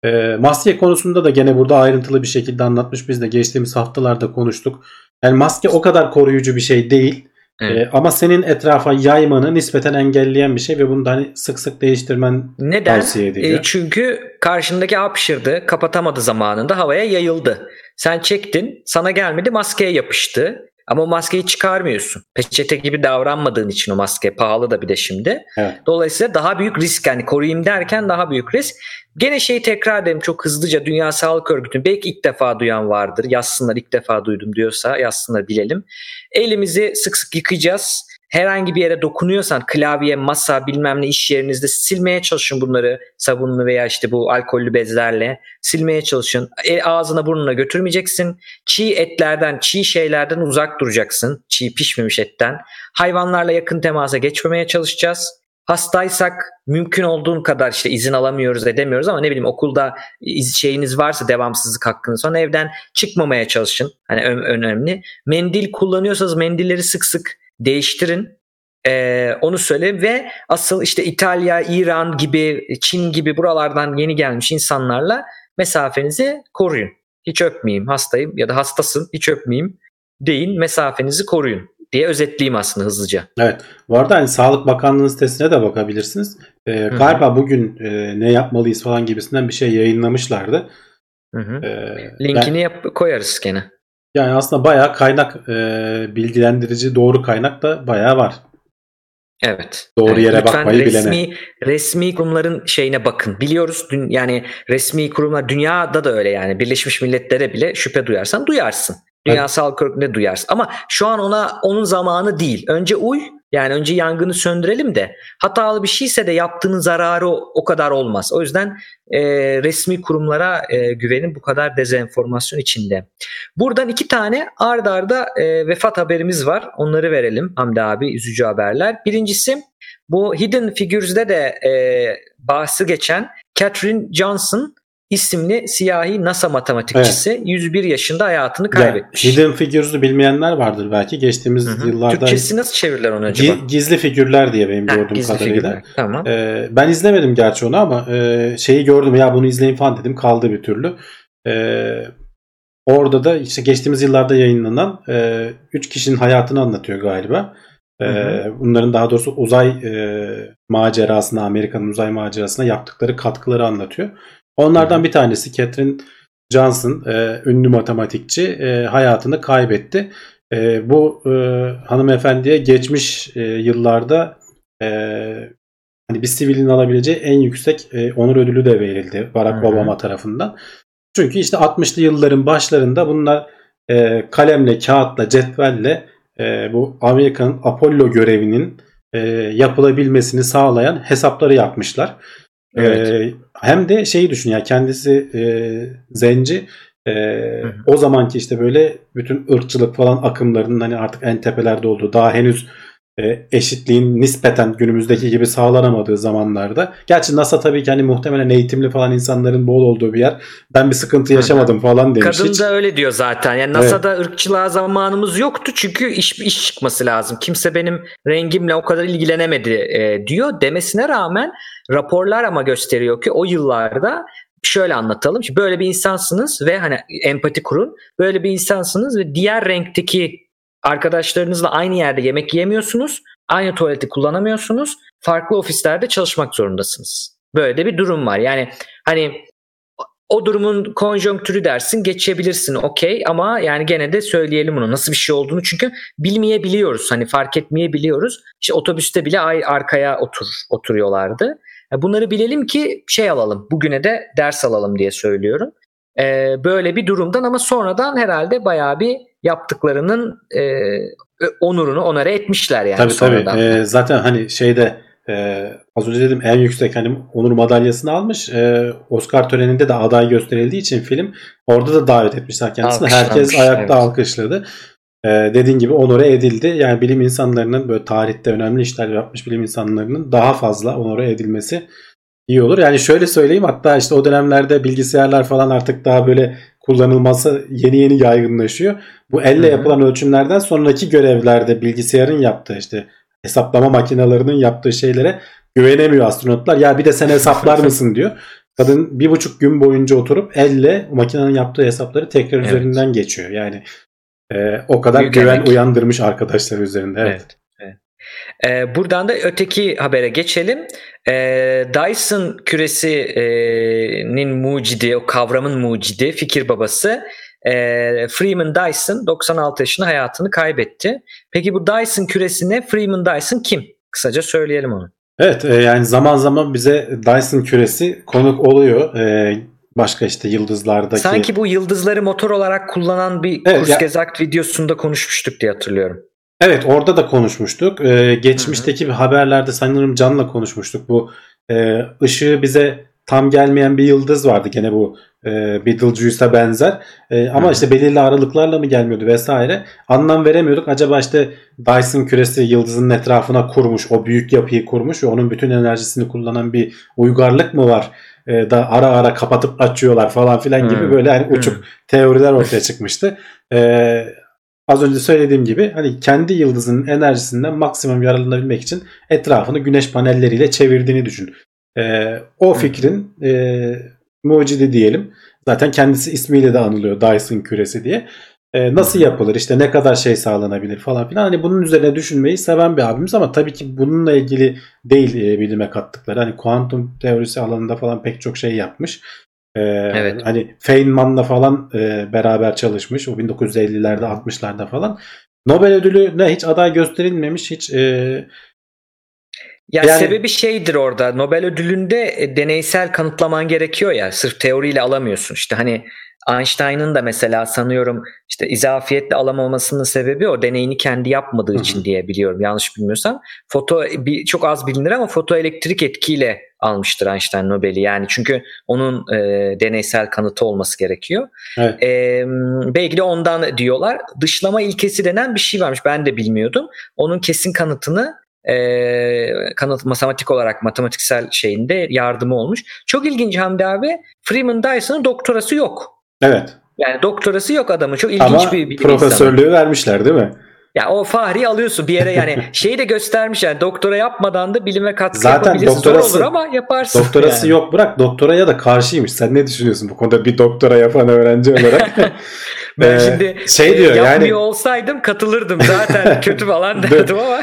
E, maske konusunda da gene burada ayrıntılı bir şekilde anlatmış. Biz de geçtiğimiz haftalarda konuştuk. Yani maske o kadar koruyucu bir şey değil. Evet. E, ama senin etrafa yaymanı nispeten engelleyen bir şey ve bunu da hani sık sık değiştirmen Neden? tavsiye ediliyor. E, çünkü karşındaki hapşırdı, kapatamadı zamanında havaya yayıldı. Sen çektin, sana gelmedi, maskeye yapıştı. Ama o maskeyi çıkarmıyorsun. Peçete gibi davranmadığın için o maske pahalı da bir de şimdi. Evet. Dolayısıyla daha büyük risk yani koruyayım derken daha büyük risk. Gene şeyi tekrar edelim çok hızlıca Dünya Sağlık Örgütü belki ilk defa duyan vardır. Yazsınlar ilk defa duydum diyorsa yazsınlar bilelim. Elimizi sık sık yıkayacağız. Herhangi bir yere dokunuyorsan klavye, masa bilmem ne iş yerinizde silmeye çalışın bunları sabunlu veya işte bu alkollü bezlerle silmeye çalışın. E, ağzına burnuna götürmeyeceksin. Çiğ etlerden, çiğ şeylerden uzak duracaksın. Çiğ pişmemiş etten. Hayvanlarla yakın temasa geçmemeye çalışacağız. Hastaysak mümkün olduğun kadar işte izin alamıyoruz edemiyoruz ama ne bileyim okulda iz, şeyiniz varsa devamsızlık hakkınız sonra evden çıkmamaya çalışın. Hani önemli. Mendil kullanıyorsanız mendilleri sık sık değiştirin. Ee, onu söyle ve asıl işte İtalya, İran gibi, Çin gibi buralardan yeni gelmiş insanlarla mesafenizi koruyun. Hiç öpmeyeyim hastayım ya da hastasın hiç öpmeyeyim deyin mesafenizi koruyun diye özetleyeyim aslında hızlıca. Evet. Bu arada hani Sağlık Bakanlığı sitesine de bakabilirsiniz. Ee, galiba bugün e, ne yapmalıyız falan gibisinden bir şey yayınlamışlardı. Hı hı. Ee, Linkini ben- yap koyarız gene. Yani aslında bayağı kaynak e, bilgilendirici doğru kaynak da bayağı var. Evet. Doğru Evet, yere lütfen bakmayı resmi, bilene. Resmi kurumların şeyine bakın. Biliyoruz dün, yani resmi kurumlar dünyada da öyle yani. Birleşmiş Milletler'e bile şüphe duyarsan duyarsın. Dünya Sağlık Örgütü'nde duyarsın. Ama şu an ona onun zamanı değil. Önce uy yani önce yangını söndürelim de hatalı bir şeyse de yaptığının zararı o, kadar olmaz. O yüzden e, resmi kurumlara e, güvenin bu kadar dezenformasyon içinde. Buradan iki tane ard arda e, vefat haberimiz var. Onları verelim Hamdi abi üzücü haberler. Birincisi bu Hidden Figures'de de e, bahsi geçen Catherine Johnson isimli siyahi NASA matematikçisi 101 yaşında hayatını Ya, kaybetmiş. Hidden Figures'u bilmeyenler vardır belki. Geçtiğimiz Hı hı. yıllarda Türkçesi nasıl çevirirler onu acaba? gi- gizli figürler diye benim Ha, gördüğüm kadarıyla. figürler. Tamam. Ee, ben izlemedim gerçi onu ama e, şeyi gördüm ya bunu izleyin falan dedim kaldı bir türlü. Ee, orada da işte geçtiğimiz yıllarda yayınlanan 3 kişinin hayatını anlatıyor galiba. Ee, Hı bunların daha doğrusu uzay e, macerasına, Amerika'nın uzay macerasına yaptıkları katkıları anlatıyor. Onlardan Hı hı. bir tanesi Catherine Johnson, e, ünlü matematikçi e, hayatını kaybetti. E, bu e, hanımefendiye geçmiş e, yıllarda e, hani bir sivilin alabileceği en yüksek e, onur ödülü de verildi Barack Hı hı. Obama tarafından. Çünkü işte 60'lı yılların başlarında bunlar e, kalemle, kağıtla, cetvelle e, bu Amerika'nın Apollo görevinin e, yapılabilmesini sağlayan hesapları yapmışlar. Evet. E, hem de şeyi düşün ya kendisi e, zenci e, o zamanki işte böyle bütün ırkçılık falan akımlarının hani artık en tepelerde olduğu daha henüz e, eşitliğin nispeten günümüzdeki gibi sağlanamadığı zamanlarda. Gerçi NASA tabii ki hani muhtemelen eğitimli falan insanların bol olduğu bir yer. Ben bir sıkıntı yaşamadım falan demiş. Kadın Hiç- da öyle diyor zaten. Yani NASA'da ırkçılığa zamanımız yoktu çünkü iş iş çıkması lazım. Kimse benim rengimle o kadar ilgilenemedi e, diyor. Demesine rağmen raporlar ama gösteriyor ki o yıllarda şöyle anlatalım. Böyle bir insansınız ve hani empati kurun. Böyle bir insansınız ve diğer renkteki arkadaşlarınızla aynı yerde yemek yiyemiyorsunuz. Aynı tuvaleti kullanamıyorsunuz. Farklı ofislerde çalışmak zorundasınız. Böyle de bir durum var. Yani hani o durumun konjonktürü dersin geçebilirsin okey ama yani gene de söyleyelim bunu nasıl bir şey olduğunu çünkü bilmeyebiliyoruz hani fark etmeyebiliyoruz. İşte otobüste bile ay arkaya otur oturuyorlardı. Ya Bunları bilelim ki şey alalım bugüne de ders alalım diye söylüyorum. Ee, böyle bir durumdan ama sonradan herhalde bayağı bir yaptıklarının e, onurunu onara etmişler yani Tabii tabii. sonradan. Ee, zaten hani şeyde e, az önce dedim en yüksek hani onur madalyasını almış. Ee, Oscar töreninde de aday gösterildiği için film orada da davet etmişler kendisini. Herkes ayakta evet. alkışladı. Ee, dediğin gibi onore edildi. Yani bilim insanlarının böyle tarihte önemli işler yapmış bilim insanlarının daha fazla onore edilmesi iyi olur. Yani şöyle söyleyeyim hatta işte o dönemlerde bilgisayarlar falan artık daha böyle kullanılması yeni yeni yaygınlaşıyor. Bu elle Hı hı. yapılan ölçümlerden sonraki görevlerde bilgisayarın yaptığı işte hesaplama makinelerinin yaptığı şeylere güvenemiyor astronotlar. Ya bir de sen hesaplar <laughs> mısın diyor. Kadın bir buçuk gün boyunca oturup elle makinenin yaptığı hesapları tekrar Evet. üzerinden geçiyor. Yani e, o kadar Büyük güven emek. uyandırmış arkadaşlar üzerinde. Evet. Evet. Ee, buradan da öteki habere geçelim. Ee, Dyson küresinin mucidi, o kavramın mucidi, fikir babası e, Freeman Dyson 96 yaşında hayatını kaybetti. Peki bu Dyson küresine Freeman Dyson kim? Kısaca söyleyelim onu. Evet e, yani zaman zaman bize Dyson küresi konuk oluyor. E, başka işte yıldızlardaki. Sanki bu yıldızları motor olarak kullanan bir Evet, ya- Kurzgesagt videosunda konuşmuştuk diye hatırlıyorum. Evet orada da konuşmuştuk. Ee, geçmişteki bir haberlerde sanırım Can'la konuşmuştuk. Bu e, ışığı bize tam gelmeyen bir yıldız vardı gene bu e, Betelgeuse'a benzer. E, ama Hı hı. işte belirli aralıklarla mı gelmiyordu vesaire. Anlam veremiyorduk. Acaba işte Dyson küresi yıldızın etrafına kurmuş. O büyük yapıyı kurmuş ve onun bütün enerjisini kullanan bir uygarlık mı var? E, da ara ara kapatıp açıyorlar falan filan gibi Hı. böyle hani uçuk Hı. teoriler ortaya çıkmıştı. E, az önce söylediğim gibi hani kendi yıldızının enerjisinden maksimum yararlanabilmek için etrafını güneş panelleriyle çevirdiğini düşün. Ee, o fikrin e, mucidi diyelim. Zaten kendisi ismiyle de anılıyor Dyson küresi diye. Ee, nasıl yapılır işte ne kadar şey sağlanabilir falan filan. Hani bunun üzerine düşünmeyi seven bir abimiz ama tabii ki bununla ilgili değil e, bilime kattıkları. Hani kuantum teorisi alanında falan pek çok şey yapmış. Ee, Evet. Hani Feynman'la falan e, beraber çalışmış. O 1950'lerde 60'larda falan. Nobel ödülüne hiç aday gösterilmemiş. Hiç e, Ya Yani- sebebi şeydir orada. Nobel ödülünde e, deneysel kanıtlaman gerekiyor ya. Sırf teoriyle alamıyorsun. İşte hani Einstein'ın da mesela sanıyorum işte izafiyetle alamamasının sebebi o deneyini kendi yapmadığı için diye biliyorum. Yanlış bilmiyorsam. Foto bir, çok az bilinir ama fotoelektrik etkiyle almıştır Einstein Nobel'i. Yani çünkü onun e, deneysel kanıtı olması gerekiyor. Evet. E, belki de ondan diyorlar. Dışlama ilkesi denen bir şey varmış. Ben de bilmiyordum. Onun kesin kanıtını e, kanıt matematik olarak matematiksel şeyinde yardımı olmuş. Çok ilginç Hamdi abi. Freeman Dyson'ın doktorası yok. Evet. Yani doktorası yok adamın. Çok ilginç Ama bir bilim insanı. profesörlüğü vermişler değil mi? Ya o fahri alıyorsun bir yere yani <laughs> şeyi de göstermiş yani doktora yapmadan da bilime katkı Zaten doktorası- Zor olur ama yaparsın. Doktorası yani. yok bırak doktoraya da karşıymış. Sen ne düşünüyorsun bu konuda bir doktora yapan öğrenci olarak? <laughs> Ben Ee, şimdi şey e, diyor yapmıyor yani olsaydım katılırdım zaten <laughs> kötü falan derdim ama.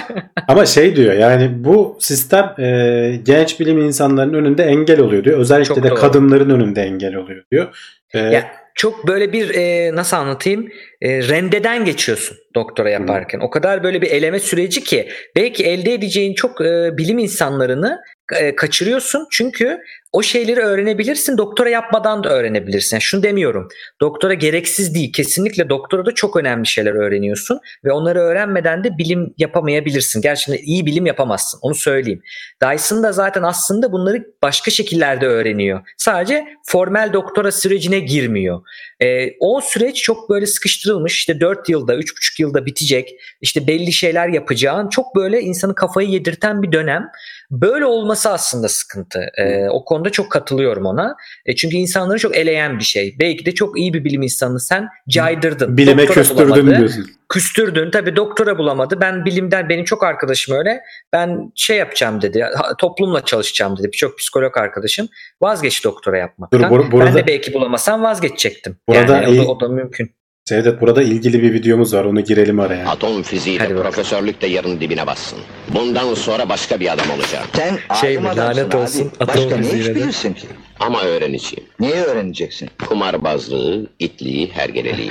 ama şey diyor yani bu sistem e, genç bilim insanlarının önünde engel oluyor diyor. Özellikle Çok de doğru. kadınların önünde engel oluyor diyor. E, Ya, çok böyle bir e, nasıl anlatayım e, rendeden geçiyorsun doktora yaparken. O kadar böyle bir eleme süreci ki belki elde edeceğin çok e, bilim insanlarını e, kaçırıyorsun. Çünkü o şeyleri öğrenebilirsin. Doktora yapmadan da öğrenebilirsin. Yani şunu demiyorum. Doktora gereksiz değil. Kesinlikle doktora da çok önemli şeyler öğreniyorsun ve onları öğrenmeden de bilim yapamayabilirsin. Gerçekten iyi bilim yapamazsın. Onu söyleyeyim. Dyson da zaten aslında bunları başka şekillerde öğreniyor. Sadece formel doktora sürecine girmiyor. Ee, o süreç çok böyle sıkıştırılmış. İşte 4 yılda, 3,5 yılda bitecek. İşte belli şeyler yapacağın çok böyle insanı kafayı yedirten bir dönem. Böyle olması aslında sıkıntı. Ee, o konuda çok katılıyorum ona. E, çünkü insanları çok eleyen bir şey. Belki de çok iyi bir bilim insanı sen caydırdın. bilime küstürdün bulamadı diyorsun. küstürdün. Tabii doktora bulamadı. Ben bilimden benim çok arkadaşım öyle. Ben şey yapacağım dedi. Toplumla çalışacağım dedi. Birçok psikolog arkadaşım. Vazgeç doktora yapmaktan. Dur, bur- burada- Ben de belki bulamasam vazgeçecektim. Burada yani o, iyi- da, o da mümkün. Cevdet burada ilgili bir videomuz var onu girelim araya. Atom fiziği de profesörlük de yarın dibine bassın. Bundan sonra başka bir adam olacağım. Sen Şey mi, adamsın lanet abi. olsun, atom Başka ne fiziğine iş de. bilirsin ki? Ama öğreneceğim. Neyi öğreneceksin? Kumarbazlığı, itliği, hergeleliği.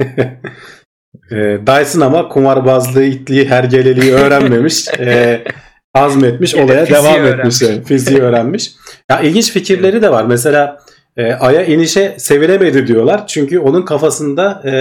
<laughs> E, Dyson ama kumarbazlığı, itliği, hergeleliği öğrenmemiş. <laughs> e, azmetmiş, olaya fiziği devam öğrenmiş. etmiş. yani, Fiziği öğrenmiş. Ya ilginç fikirleri de var. Mesela e, Ay'a inişe sevilemedi diyorlar. Çünkü onun kafasında e,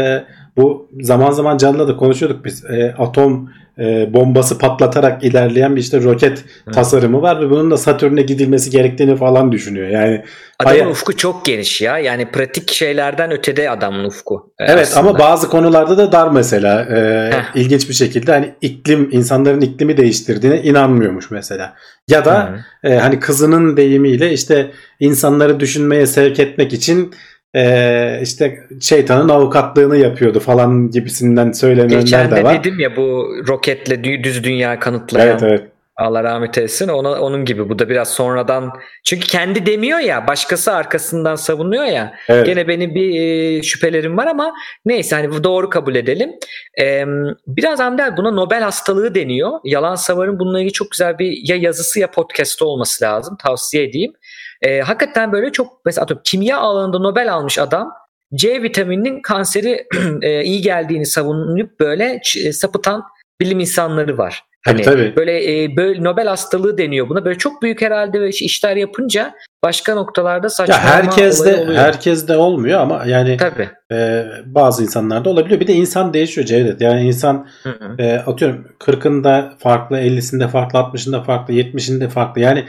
bu zaman zaman Can'la da konuşuyorduk biz. E, atom e, bombası patlatarak ilerleyen bir işte roket tasarımı var ve bunun da Satürn'e gidilmesi gerektiğini falan düşünüyor. Yani Adamın Aya- ufku çok geniş ya. Yani pratik şeylerden ötede adamın ufku. e, Evet aslında. ama bazı konularda da dar mesela. Heh. ilginç bir şekilde hani iklim insanların iklimi değiştirdiğine inanmıyormuş mesela. Ya da Hı. e, hani kızının deyimiyle işte insanları düşünmeye sevk etmek için e, işte şeytanın avukatlığını yapıyordu falan gibisinden söylenenler Geçen de de var. dedim ya bu roketle dü- düz dünya kanıtlayan Evet evet. Allah rahmet eylesin. Ona, onun gibi bu da biraz sonradan çünkü kendi demiyor ya başkası arkasından savunuyor ya. evet. Gene benim bir e, şüphelerim var ama neyse hani bu doğru kabul edelim. E, biraz Hamdi buna Nobel hastalığı deniyor. Yalan Savar'ın bununla ilgili çok güzel bir ya yazısı ya podcast'ı olması lazım. Tavsiye edeyim. E, hakikaten böyle çok mesela atıyorum, kimya alanında Nobel almış adam C vitamininin kanseri <clears throat> e, iyi geldiğini savunup böyle e, sapıtan bilim insanları var. Tabii, Hani tabii. böyle e, böyle Nobel hastalığı deniyor buna. Böyle çok büyük herhalde böyle işler yapınca başka noktalarda saçma Ya herkes de herkes de olmuyor ama yani Tabii. e, bazı insanlarda olabiliyor. Bir de insan değişiyor Cevdet. Yani insan Hı hı. e, atıyorum 40'ında farklı, 50'sinde farklı, 60'ında farklı, 70'inde farklı. Yani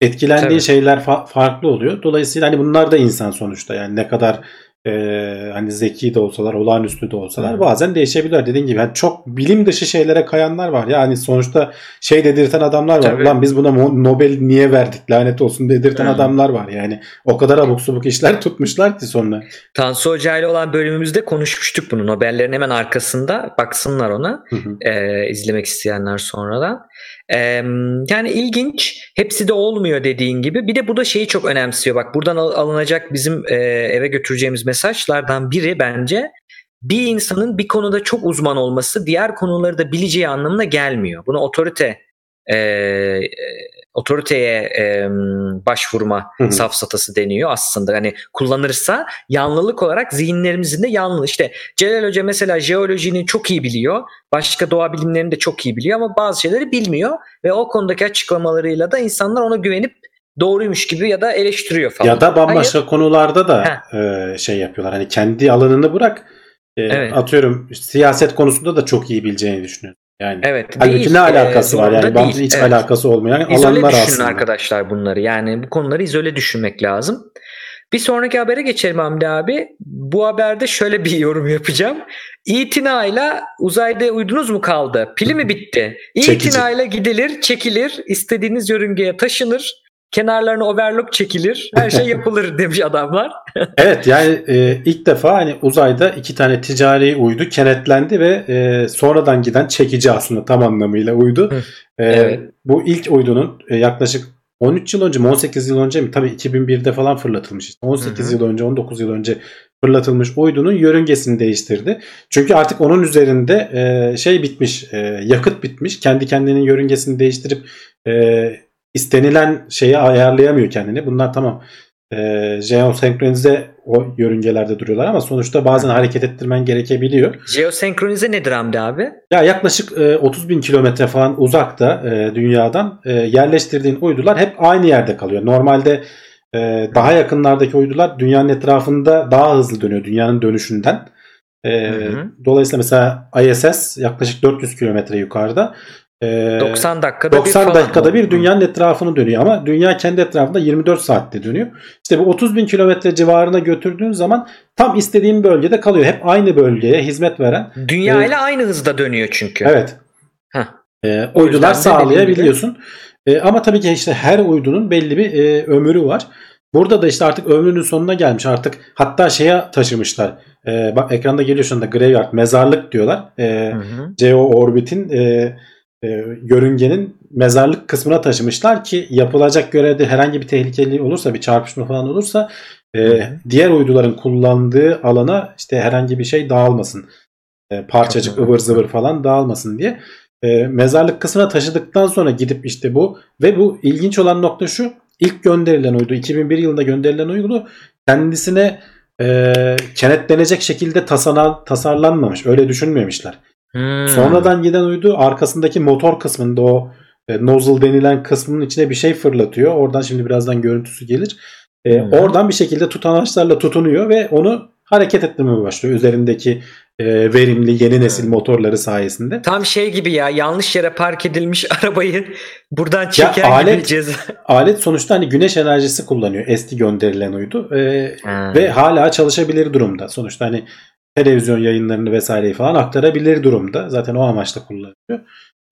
etkilendiği Tabii. şeyler fa- farklı oluyor. Dolayısıyla hani bunlar da insan sonuçta. Yani ne kadar e, hani zeki de olsalar, olağanüstü de olsalar Hı. bazen değişebiliyor. Dediğin gibi yani çok bilim dışı şeylere kayanlar var. Yani sonuçta şey dedirten adamlar var. Tabii. Ulan biz buna Nobel niye verdik lanet olsun dedirten Hı. adamlar var. Yani o kadar abuk subuk işler <laughs> tutmuşlar ki sonra. Tansu Hoca ile olan bölümümüzde konuşmuştuk bunu. Nobel'lerin hemen arkasında baksınlar ona. Hı hı. e, izlemek isteyenler sonradan. Yani ilginç. Hepsi de olmuyor dediğin gibi. Bir de bu da şeyi çok önemsiyor. Bak buradan al- alınacak bizim e, eve götüreceğimiz mesajlardan biri bence bir insanın bir konuda çok uzman olması diğer konuları da bileceği anlamına gelmiyor. Bunu otorite e, e, otoriteye e, başvurma Hı hı. safsatası deniyor aslında. Hani kullanırsa yanlılık olarak zihinlerimizin de yanlı. İşte Celal Hoca mesela jeolojinin çok iyi biliyor. Başka doğa bilimlerini de çok iyi biliyor ama bazı şeyleri bilmiyor ve o konudaki açıklamalarıyla da insanlar ona güvenip doğruymuş gibi ya da eleştiriyor falan. Ya da bambaşka konularda da e, şey yapıyorlar. Hani kendi alanını bırak. E, Evet. Atıyorum siyaset konusunda da çok iyi bileceğini düşünüyorum. Yani Evet. halbuki değil, ne e, alakası var zorunda yani bence değil. hiç Evet. alakası olmayan İzole alanlar düşünün aslında. arkadaşlar bunları. Yani bu konuları izole düşünmek lazım. Bir sonraki habere geçelim Hamdi abi. Bu haberde şöyle bir <laughs> yorum yapacağım. İtinayla uzayda uydunuz mu kaldı? Pili mi bitti? İtinayla gidilir, çekilir, istediğiniz yörüngeye taşınır, kenarlarına overlock çekilir, her şey <laughs> yapılır demiş adamlar. <laughs> Evet yani e, ilk defa hani uzayda iki tane ticari uydu kenetlendi ve e, sonradan giden çekici aslında tam anlamıyla uydu. E, Evet. Bu ilk uydunun e, yaklaşık 13 yıl önce mi 18 yıl önce mi tabii 2001'de falan fırlatılmış. işte. 18 Hı hı. yıl önce 19 yıl önce fırlatılmış uydunun yörüngesini değiştirdi. Çünkü artık onun üzerinde e, şey bitmiş e, yakıt bitmiş. Kendi kendinin yörüngesini değiştirip e, istenilen şeyi ayarlayamıyor kendini. Bunlar tamam e, jeosenkronize o yörüngelerde duruyorlar ama sonuçta bazen hareket ettirmen gerekebiliyor. Jeosenkronize nedir Hamdi abi? Ya yaklaşık e, 30 bin kilometre falan uzakta e, dünyadan e, yerleştirdiğin uydular hep aynı yerde kalıyor. Normalde e, daha yakınlardaki uydular dünyanın etrafında daha hızlı dönüyor dünyanın dönüşünden. E, Hı hı. Dolayısıyla mesela ISS yaklaşık 400 kilometre yukarıda. E, 90 dakikada bir 90 falan. dakikada bir dünyanın etrafını dönüyor ama dünya kendi etrafında 24 saatte dönüyor. İşte bu 30 bin kilometre civarına götürdüğün zaman tam istediğin bölgede kalıyor. Hep aynı bölgeye hizmet veren. Dünya Evet. ile aynı hızda dönüyor çünkü. Evet. Heh. E, uydular sağlayabiliyorsun. E, ama tabii ki işte her uydunun belli bir e, ömrü var. Burada da işte artık ömrünün sonuna gelmiş. Artık hatta şeye taşımışlar. E, bak ekranda geliyor şu anda graveyard, mezarlık diyorlar. E, Hı hı. Geo Orbit'in e, e, yörüngenin mezarlık kısmına taşımışlar ki yapılacak görevde herhangi bir tehlikeli olursa bir çarpışma falan olursa e, diğer uyduların kullandığı alana işte herhangi bir şey dağılmasın. E, parçacık ıvır zıvır falan dağılmasın diye. E, mezarlık kısmına taşıdıktan sonra gidip işte bu ve bu ilginç olan nokta şu ilk gönderilen uydu 2001 yılında gönderilen uydu kendisine e, kenetlenecek şekilde tasarlan, tasarlanmamış. Öyle düşünmemişler. Hmm. Sonradan giden uydu arkasındaki motor kısmında o e, nozzle denilen kısmının içine bir şey fırlatıyor. Oradan şimdi birazdan görüntüsü gelir. E, oradan bir şekilde tutanaçlarla tutunuyor ve onu hareket ettirmeye başlıyor. Üzerindeki e, verimli yeni nesil motorları sayesinde. Tam şey gibi ya yanlış yere park edilmiş <laughs> arabayı buradan çeken gibi alet- ceza. Alet sonuçta hani güneş enerjisi kullanıyor eski gönderilen uydu. E, Ha. ve hala çalışabilir durumda. Sonuçta hani televizyon yayınlarını vesaireyi falan aktarabilir durumda. Zaten o amaçla kullanılıyor.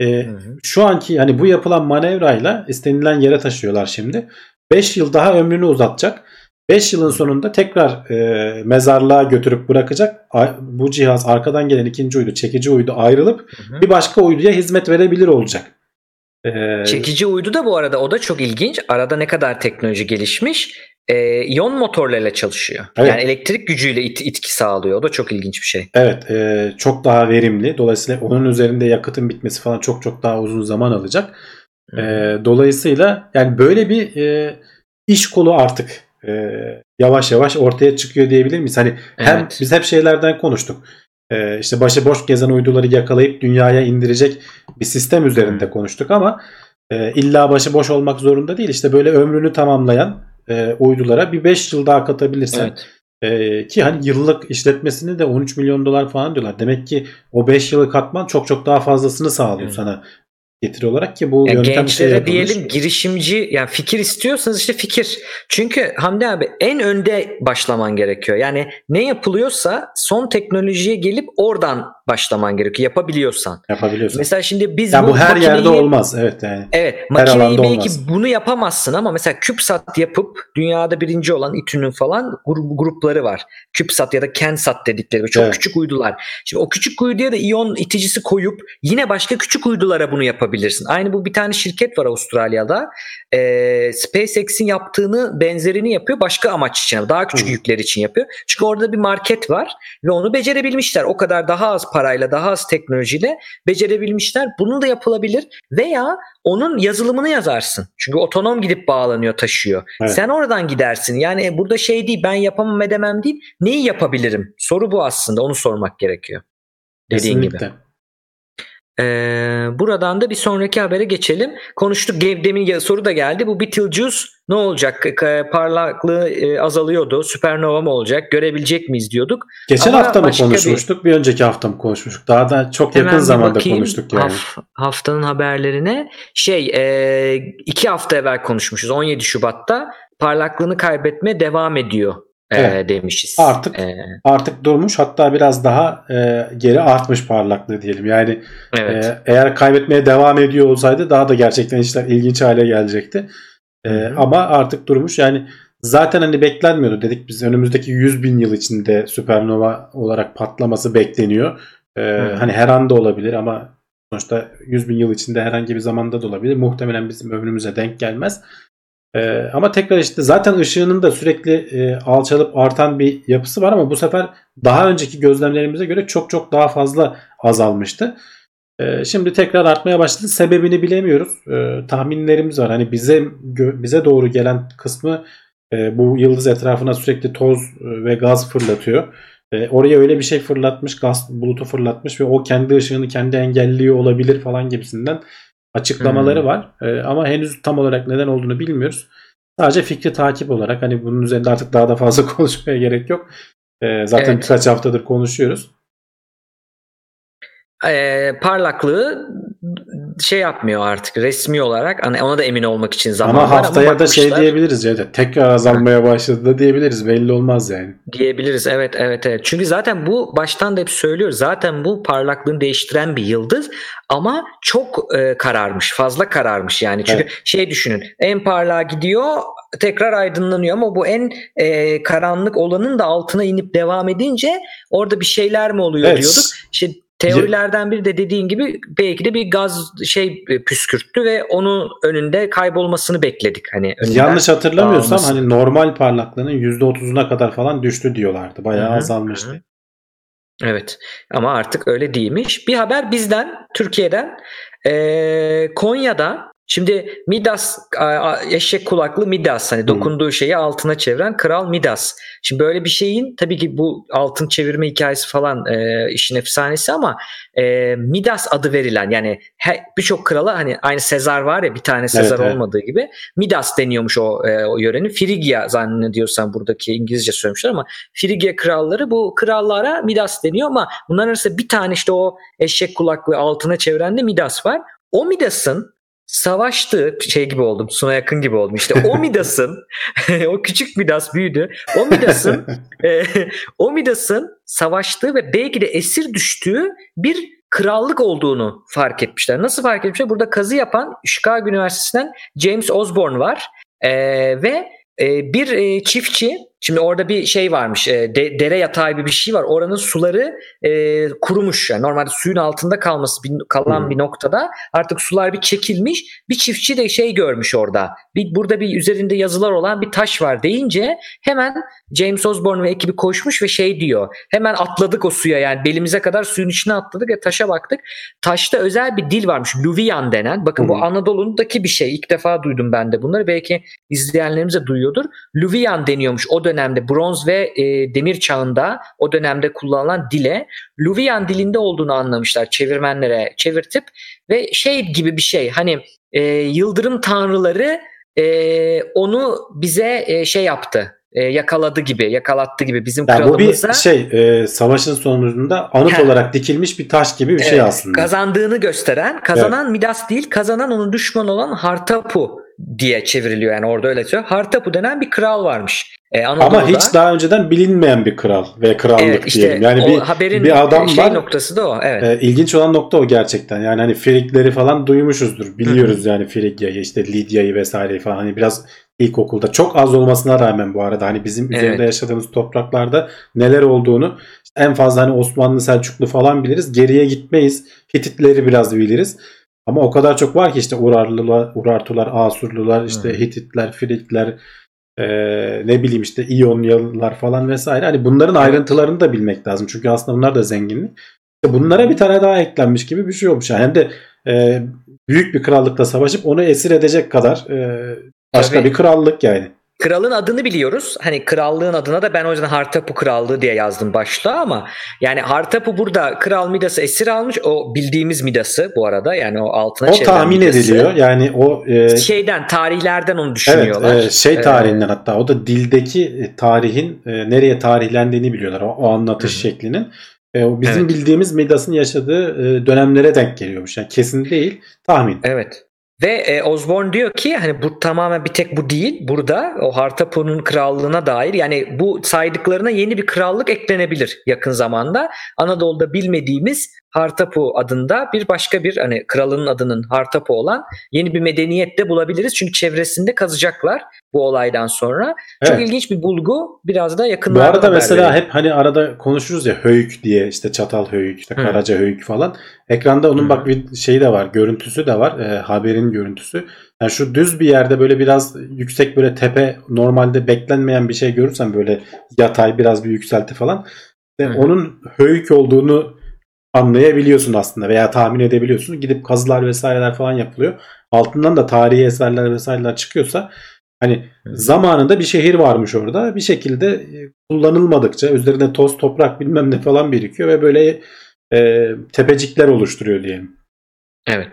E, Hı hı. şu anki hani bu yapılan manevrayla istenilen yere taşıyorlar şimdi. 5 yıl daha ömrünü uzatacak. 5 yılın sonunda tekrar e, mezarlığa götürüp bırakacak. Bu cihaz arkadan gelen ikinci uydu, çekici uydu ayrılıp Hı hı. bir başka uyduya hizmet verebilir olacak. E, Çekici uydu da bu arada o da çok ilginç. Arada ne kadar teknoloji gelişmiş. Ee, iyon motorlarıyla çalışıyor. Evet. Yani elektrik gücüyle it- itki sağlıyor. O da çok ilginç bir şey. Evet, e, çok daha verimli. Dolayısıyla onun üzerinde yakıtın bitmesi falan çok çok daha uzun zaman alacak. E, dolayısıyla yani böyle bir e, iş kolu artık e, yavaş yavaş ortaya çıkıyor diyebilir miyiz? Hani hem Evet. biz hep şeylerden konuştuk. E, işte başıboş gezen uyduları yakalayıp dünyaya indirecek bir sistem üzerinde konuştuk ama e, illa başıboş olmak zorunda değil. İşte böyle ömrünü tamamlayan e, uydulara bir 5 yıl daha katabilirsen Evet. ee, ki hani yıllık işletmesini de 13 milyon dolar falan diyorlar. Demek ki o 5 yılı katman çok çok daha fazlasını sağlıyor Hı. sana getiri olarak ki bu Yani şey gençlere yapılmış. diyelim girişimci yani fikir istiyorsanız işte fikir. Çünkü Hamdi abi en önde başlaman gerekiyor. Yani ne yapılıyorsa son teknolojiye gelip oradan başlaman gerekiyor yapabiliyorsan. yapabiliyorsun. Mesela şimdi biz ya bu her yerde makineyi- olmaz. Evet yani. Evet makineyi alanda belki olmaz. bunu yapamazsın ama mesela CubeSat yapıp dünyada birinci olan İTÜ'nün falan grup, grupları var. CubeSat ya da CanSat dedikleri çok Evet. küçük uydular. Şimdi o küçük uyduya da iyon iticisi koyup yine başka küçük uydulara bunu yapabilirsin. Aynı bu bir tane şirket var Avustralya'da. Ee, SpaceX'in yaptığını benzerini yapıyor başka amaç için. Daha küçük Hı. yükler için yapıyor. Çünkü orada bir market var ve onu becerebilmişler. O kadar daha az parayla daha az teknolojiyle becerebilmişler. Bunu da yapılabilir veya onun yazılımını yazarsın. Çünkü otonom gidip bağlanıyor, taşıyor. Evet. Sen oradan gidersin. Yani burada şey değil, ben yapamam edemem değil. Neyi yapabilirim? Soru bu aslında. Onu sormak gerekiyor. Dediğin gibi. Ee, buradan da bir sonraki habere geçelim. Konuştuk. Demin soru da geldi. Bu Betelgeuse ne olacak? Parlaklığı e, azalıyordu. Süpernova mı olacak? Görebilecek miyiz diyorduk. Geçen Ama hafta mı başka bir- konuşmuştuk? Bir... önceki hafta mı konuşmuştuk? Daha da çok yakın Hemen bir zamanda bakayım konuştuk yani. haf- haftanın haberlerine. Şey e, iki hafta evvel konuşmuşuz. 17 Şubat'ta parlaklığını kaybetmeye devam ediyor Evet. demişiz. Artık E, Artık durmuş hatta biraz daha e, geri artmış parlaklığı diyelim. Yani evet. e, eğer kaybetmeye devam ediyor olsaydı daha da gerçekten işler ilginç hale gelecekti. E, hı. ama artık durmuş yani zaten hani beklenmiyordu dedik biz önümüzdeki 100 bin yıl içinde süpernova olarak patlaması bekleniyor. E, Hı. hani her anda olabilir ama sonuçta 100 bin yıl içinde herhangi bir zamanda da olabilir. Muhtemelen bizim ömrümüze denk gelmez. Ee, ama tekrar işte zaten ışığının da sürekli e, alçalıp artan bir yapısı var ama bu sefer daha önceki gözlemlerimize göre çok çok daha fazla azalmıştı. Ee, şimdi tekrar artmaya başladı. Sebebini bilemiyoruz. Ee, tahminlerimiz var. Hani bize bize doğru gelen kısmı e, bu yıldız etrafına sürekli toz e, ve gaz fırlatıyor. E, oraya öyle bir şey fırlatmış, gaz bulutu fırlatmış ve o kendi ışığını kendi engelliyor olabilir falan gibisinden açıklamaları Hmm. var. E, ama henüz tam olarak neden olduğunu bilmiyoruz. Sadece fikri takip olarak hani bunun üzerinde artık daha da fazla <laughs> konuşmaya gerek yok. E, zaten Evet. birkaç haftadır konuşuyoruz. E, parlaklığı şey yapmıyor artık resmi olarak. Hani ona da emin olmak için zaman ama var haftaya da şey diyebiliriz ya tekrar azalmaya başladı da diyebiliriz. Belli olmaz yani. Diyebiliriz evet evet evet. Çünkü zaten bu baştan da hep söylüyoruz. Zaten bu parlaklığını değiştiren bir yıldız ama çok e, kararmış. Fazla kararmış yani. Çünkü şey düşünün. En parlağa gidiyor tekrar aydınlanıyor ama bu en e, karanlık olanın da altına inip devam edince orada bir şeyler mi oluyor Evet. diyorduk. İşte teorilerden biri de dediğin gibi belki de bir gaz şey e, püskürttü ve onun önünde kaybolmasını bekledik. Hani Yanlış hatırlamıyorsam dağılması. hani normal parlaklığının %30'una kadar falan düştü diyorlardı. Bayağı Hı hı, azalmıştı. hı hı. Evet ama artık öyle değilmiş. Bir haber bizden Türkiye'den Ee, Konya'da şimdi Midas eşek kulaklı Midas hani dokunduğu şeyi altına çeviren kral Midas. Şimdi böyle bir şeyin tabii ki bu altın çevirme hikayesi falan e, işin efsanesi ama e, Midas adı verilen yani birçok krala hani aynı Sezar var ya bir tane Sezar evet. olmadığı gibi Midas deniyormuş o, e, o yörenin. Frigya zannediyorsam buradaki İngilizce söylemişler ama Frigya kralları bu krallara Midas deniyor ama bunların arasında bir tane işte o eşek kulaklı altına çeviren de Midas var. O Midas'ın savaştığı şey gibi oldum. Suna yakın gibi oldum. İşte o <laughs> Midas'ın <laughs> o küçük Midas büyüdü. O Midas'ın <laughs> e, o Midas'ın savaştığı ve belki de esir düştüğü bir krallık olduğunu fark etmişler. Nasıl fark etmişler? Burada kazı yapan Chicago Üniversitesi'nden James Osborne var. E, ve e, bir e, çiftçi şimdi orada bir şey varmış e, de- dere yatağı gibi bir şey var. Oranın suları e, kurumuş yani. Normalde suyun altında kalması bir, kalan Hmm. bir noktada artık sular bir çekilmiş bir çiftçi de şey görmüş orada. Bir burada bir üzerinde yazılar olan bir taş var deyince hemen James Osborne ve ekibi koşmuş ve şey diyor. Hemen atladık o suya yani. Belimize kadar suyun içine atladık ve taşa baktık. Taşta özel bir dil varmış. Luvian denen. Bakın bu Hmm. Anadolu'daki bir şey. İlk defa duydum ben de bunları. Belki izleyenlerimiz de duyuyordur. Luvian deniyormuş. O dönemde bronz ve e, demir çağında o dönemde kullanılan dile Luvian dilinde olduğunu anlamışlar çevirmenlere çevirtip ve şey gibi bir şey hani e, yıldırım tanrıları e, onu bize e, şey yaptı e, yakaladı gibi, yakalattı gibi bizim Yani bu bir kralımıza şey e, savaşın sonucunda anıt Ha. olarak dikilmiş bir taş gibi bir şey Evet, aslında. kazandığını gösteren, kazanan Midas değil, kazanan onun düşman olan Hartapu diye çevriliyor yani orada öyle söylüyor. Hartapu denen bir kral varmış. E, Anadolu'da. Ama hiç daha önceden bilinmeyen bir kral ve krallık evet, işte diyelim. Yani bir haberin bir adam şey var. noktası da o. Evet. E, ilginç olan nokta o gerçekten. Yani hani Frigleri falan duymuşuzdur. Biliyoruz yani Frigya'yı işte Lidya'yı vesaireyi falan. Hani biraz ilkokulda çok az olmasına rağmen bu arada hani bizim üzerinde Evet. yaşadığımız topraklarda neler olduğunu en fazla hani Osmanlı Selçuklu falan biliriz. Geriye gitmeyiz. Hititleri biraz biliriz. Ama o kadar çok var ki işte Urarlılar, Urartular, Asurlular, işte Hı. Hititler, Frigler, e, ne bileyim işte İyonyalılar falan vesaire. Hani bunların ayrıntılarını da bilmek lazım. Çünkü aslında bunlar da zenginlik. İşte bunlara bir tane daha eklenmiş gibi bir şey olmuş. Yani hem de e, büyük bir krallıkla savaşıp onu esir edecek kadar e, başka Tabii. bir krallık yani. Kralın adını biliyoruz. Hani krallığın adına da ben o yüzden Hartapu Krallığı diye yazdım başta ama yani Hartapu burada Kral Midas'ı esir almış. O bildiğimiz Midas'ı bu arada yani o altına O tahmin Midas'ı. ediliyor. Yani o e, Şeyden tarihlerden onu evet düşünüyorlar. e, şey Ee, tarihinden hatta o da dildeki e, tarihin e, nereye tarihlendiğini biliyorlar. O, o anlatış Hı hı. şeklinin. E, o bizim Evet. bildiğimiz Midas'ın yaşadığı e, dönemlere denk geliyormuş. Yani kesin değil, tahmin. Evet. Ve e, Osborne diyor ki hani bu tamamen bir tek bu değil. Burada o Hartapu'nun krallığına dair yani bu saydıklarına yeni bir krallık eklenebilir yakın zamanda. Anadolu'da bilmediğimiz Hartapu adında bir başka bir hani kralının adının Hartapu olan yeni bir medeniyet de bulabiliriz. Çünkü çevresinde kazacaklar bu olaydan sonra. Çok Evet. ilginç bir bulgu. Biraz da Bu yakınlardan arada mesela verelim. hep hani arada konuşuruz ya höyük diye işte çatal höyük, işte karaca höyük falan. Ekranda onun Hı. bak bir şeyi de var, görüntüsü de var. e, haberin görüntüsü. Yani şu düz bir yerde böyle biraz yüksek böyle tepe normalde beklenmeyen bir şey görürsen böyle yatay biraz bir yükselti falan. hı. onun höyük olduğunu anlayabiliyorsun aslında veya tahmin edebiliyorsun. Gidip kazılar vesaireler falan yapılıyor. Altından da tarihi eserler vesaireler çıkıyorsa hani zamanında bir şehir varmış orada. Bir şekilde e, kullanılmadıkça üzerinde toz toprak bilmem ne falan birikiyor ve böyle e, tepecikler oluşturuyor diyelim. Evet.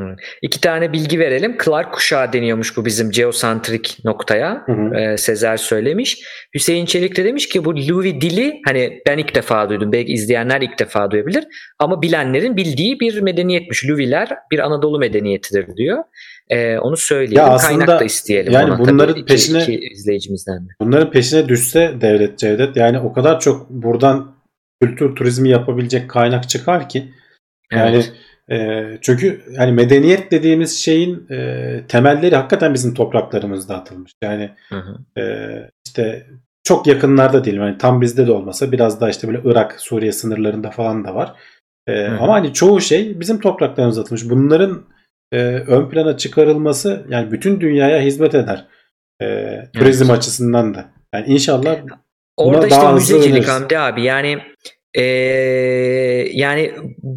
Evet. İki tane bilgi verelim. Clark kuşağı deniyormuş bu bizim geosantrik noktaya. Hı hı. Ee, Sezer söylemiş. Hüseyin Çelik de demiş ki bu Louis dili hani ben ilk defa duydum. Belki izleyenler ilk defa duyabilir. Ama bilenlerin bildiği bir medeniyetmiş. Louis'ler bir Anadolu medeniyetidir diyor. Ee, onu söyleyelim. Ya aslında Kaynak da isteyelim. yani ona. bunların Tabii iki- peşine- iki izleyicimizden de. Bunların peşine düşse devlet Cevdet yani o kadar çok buradan kültür turizmi yapabilecek kaynak çıkar ki yani Evet. E, çünkü yani medeniyet dediğimiz şeyin e, temelleri hakikaten bizim topraklarımızda atılmış. Yani Hı hı. e, işte çok yakınlarda değil. Yani tam bizde de olmasa biraz daha işte böyle Irak, Suriye sınırlarında falan da var. E, Hı hı. ama hani çoğu şey bizim topraklarımızda atılmış. Bunların e, ön plana çıkarılması yani bütün dünyaya hizmet eder. E, turizm açısından da. Yani inşallah Orada işte müzecilik. Hamdi abi yani eee, yani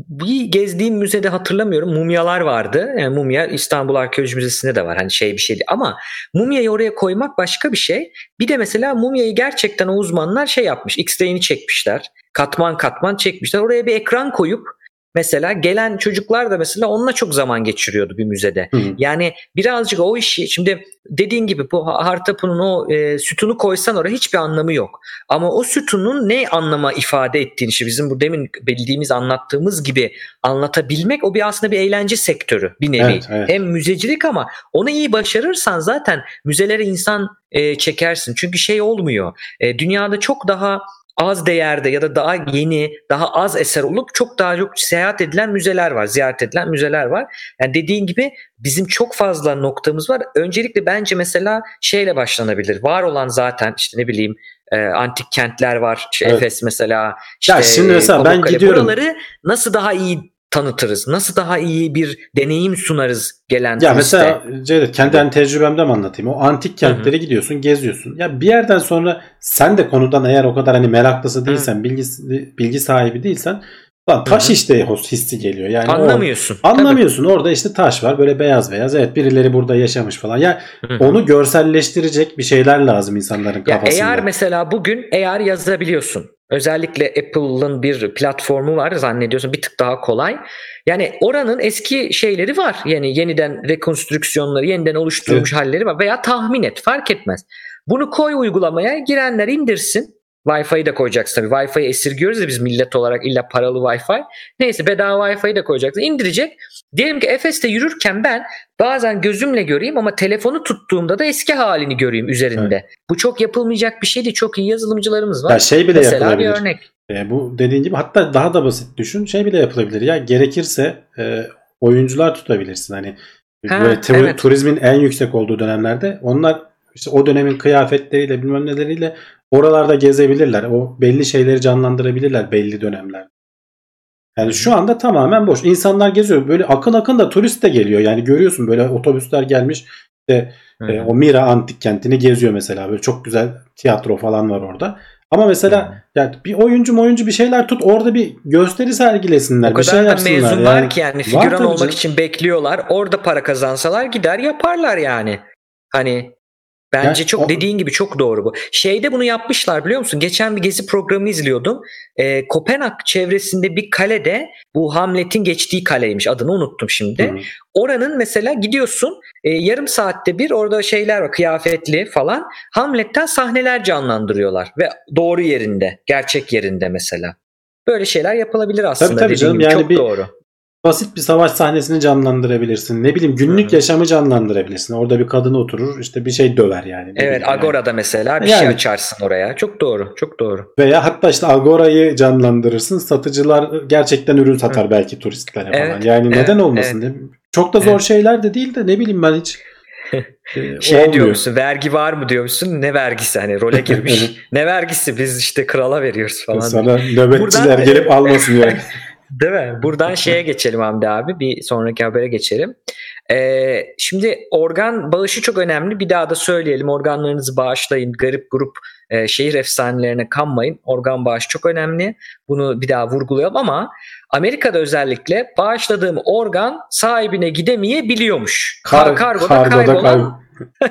bir gezdiğim müzede hatırlamıyorum mumyalar vardı. Yani mumya İstanbul Arkeoloji Müzesi'nde de var hani şey bir şey ama mumyayı oraya koymak başka bir şey. Bir de mesela mumyayı gerçekten o uzmanlar şey yapmış X-ray'ini çekmişler. Katman katman çekmişler. Oraya bir ekran koyup mesela gelen çocuklar da mesela onunla çok zaman geçiriyordu bir müzede. Hı. Yani birazcık o işi şimdi dediğin gibi bu Hartapu'nun o e, sütunu koysan oraya hiçbir anlamı yok. Ama o sütunun ne anlama ifade ettiğini işte bizim bu demin bildiğimiz anlattığımız gibi anlatabilmek o bir aslında bir eğlence sektörü bir nevi. Evet, evet. Hem müzecilik ama onu iyi başarırsan zaten müzelere insan e, çekersin. Çünkü şey olmuyor. E, dünyada çok daha az değerde ya da daha yeni, daha az eser olup çok daha çok seyahat edilen müzeler var, ziyaret edilen müzeler var. Yani dediğin gibi bizim çok fazla noktamız var. Öncelikle bence mesela şeyle başlanabilir. Var olan zaten işte ne bileyim e, antik kentler var. İşte Evet. Efes mesela. Işte Ya şimdi mesela ben Pamukkale. gidiyorum. Buraları nasıl daha iyi tanıtırız? Nasıl daha iyi bir deneyim sunarız gelen Ya turiste? mesela Cevdet kendi hani tecrübemden anlatayım? O antik kentlere gidiyorsun, geziyorsun. Ya bir yerden sonra sen de konudan eğer o kadar hani meraklısı değilsen, bilgi bilgi sahibi değilsen lan taş Hı hı. işte hissi geliyor. Yani o- Anlamıyorsun. Anlamıyorsun. Orada işte taş var böyle beyaz beyaz. Evet birileri burada yaşamış falan. Ya Tabii. Hı. onu görselleştirecek bir şeyler lazım insanların Ya kafasında. eğer mesela bugün eğer yazabiliyorsun. Özellikle Apple'ın bir platformu var zannediyorsun bir tık daha kolay. Yani oranın eski şeyleri var. Yani yeniden rekonstrüksiyonları, yeniden oluşturulmuş halleri var veya tahmin et fark etmez. Bunu koy uygulamaya girenler indirsin. Wi-Fi'yi de koyacaksın tabii. Wi-Fi'yi esirgiyoruz ya biz millet olarak illa paralı Wi-Fi. Neyse bedava Wi-Fi'yi de koyacaksın. İndirecek. Diyelim ki Efes'te yürürken ben bazen gözümle göreyim ama telefonu tuttuğumda da eski halini göreyim üzerinde. Bu çok yapılmayacak bir şey değil. Çok iyi yazılımcılarımız var. Ya şey bile Mesela bir yapılabilir. örnek. E, bu dediğin gibi hatta daha da basit düşün. Şey bile yapılabilir ya gerekirse e, oyuncular tutabilirsin. Hani Ha, böyle tu- evet. turizmin en yüksek olduğu dönemlerde onlar işte o dönemin kıyafetleriyle bilmem neleriyle oralarda gezebilirler. O belli şeyleri canlandırabilirler belli dönemler. Yani şu anda tamamen boş. İnsanlar geziyor. Böyle akın akın da turist de geliyor. Yani görüyorsun böyle otobüsler gelmiş. İşte e, o Mira antik kentini geziyor mesela. Böyle çok güzel tiyatro falan var orada. Ama mesela yani bir oyuncu oyuncu bir şeyler tut orada bir gösteri sergilesinler. O bir şey kadar da yapsınlar. mezun yani. var ki yani figüran olmak canım. için bekliyorlar. Orada para kazansalar gider yaparlar yani. Hani bence Yani çok o- dediğin gibi çok doğru bu. Şeyde bunu yapmışlar biliyor musun? Geçen bir gezi programı izliyordum. Ee, Kopenhag çevresinde bir kalede bu Hamlet'in geçtiği kaleymiş. Adını unuttum şimdi. Hı. Oranın mesela gidiyorsun e, yarım saatte bir orada şeyler var kıyafetli falan. Hamlet'ten sahneler canlandırıyorlar ve doğru yerinde, gerçek yerinde mesela. Böyle şeyler yapılabilir aslında. tabii dediğin canım, gibi. yani Çok bir- doğru. Basit bir savaş sahnesini canlandırabilirsin. Ne bileyim günlük Hı hı. yaşamı canlandırabilirsin. Orada bir kadın oturur işte bir şey döver yani. Ne Evet bileyim yani. Agora'da mesela bir Yani- şey açarsın oraya. Çok doğru, çok doğru. Veya hatta işte Agora'yı canlandırırsın. Satıcılar gerçekten ürün satar belki turistlere falan. Evet, Yani evet, neden olmasın değil mi? Çok da zor Evet. şeyler de değil de ne bileyim ben hiç <laughs> e, Şey olmuyor. diyor musun? Vergi var mı diyor musun? Ne vergisi? Hani role <laughs> girmiş. ne vergisi? Biz işte krala veriyoruz falan. Sana nöbetçiler Buradan- gelip almasın yani. <laughs> Değil mi? Buradan şeye geçelim Hamdi abi. Bir sonraki habere geçelim. Ee, şimdi organ bağışı çok önemli. Bir daha da söyleyelim. Organlarınızı bağışlayın. Garip grup e, şehir efsanelerine kanmayın. Organ bağışı çok önemli. Bunu bir daha vurgulayalım ama Amerika'da özellikle bağışladığım organ sahibine gidemeyebiliyormuş. Kar- Kar- kargoda, kargoda kaybolan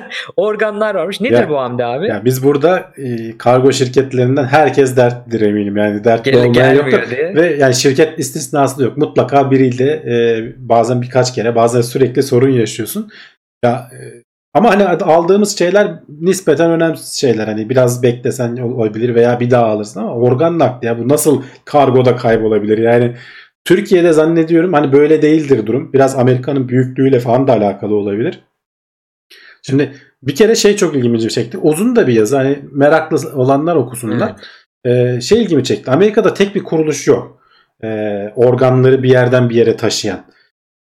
<laughs> organlar varmış. Nedir Ya- bu Hamdi abi? Ya biz burada e, kargo şirketlerinden herkes dertlidir eminim. Yani dertli Gel- olmayan diye. Ve yani şirket istisnası da yok. Mutlaka biriyle e, bazen birkaç kere bazen sürekli sorun yaşıyorsun. Ya e, ama hani aldığımız şeyler nispeten önemsiz şeyler. Hani biraz beklesen ol- olabilir veya bir daha alırsın ama organ nakli ya bu nasıl kargoda kaybolabilir? Yani Türkiye'de zannediyorum hani böyle değildir durum. Biraz Amerika'nın büyüklüğüyle falan da alakalı olabilir. Şimdi bir kere şey çok ilgimi çekti. Uzun da bir yazı. Hani meraklı olanlar okusunlar. Ee, şey ilgimi çekti. Amerika'da tek bir kuruluş yok. Ee, organları bir yerden bir yere taşıyan.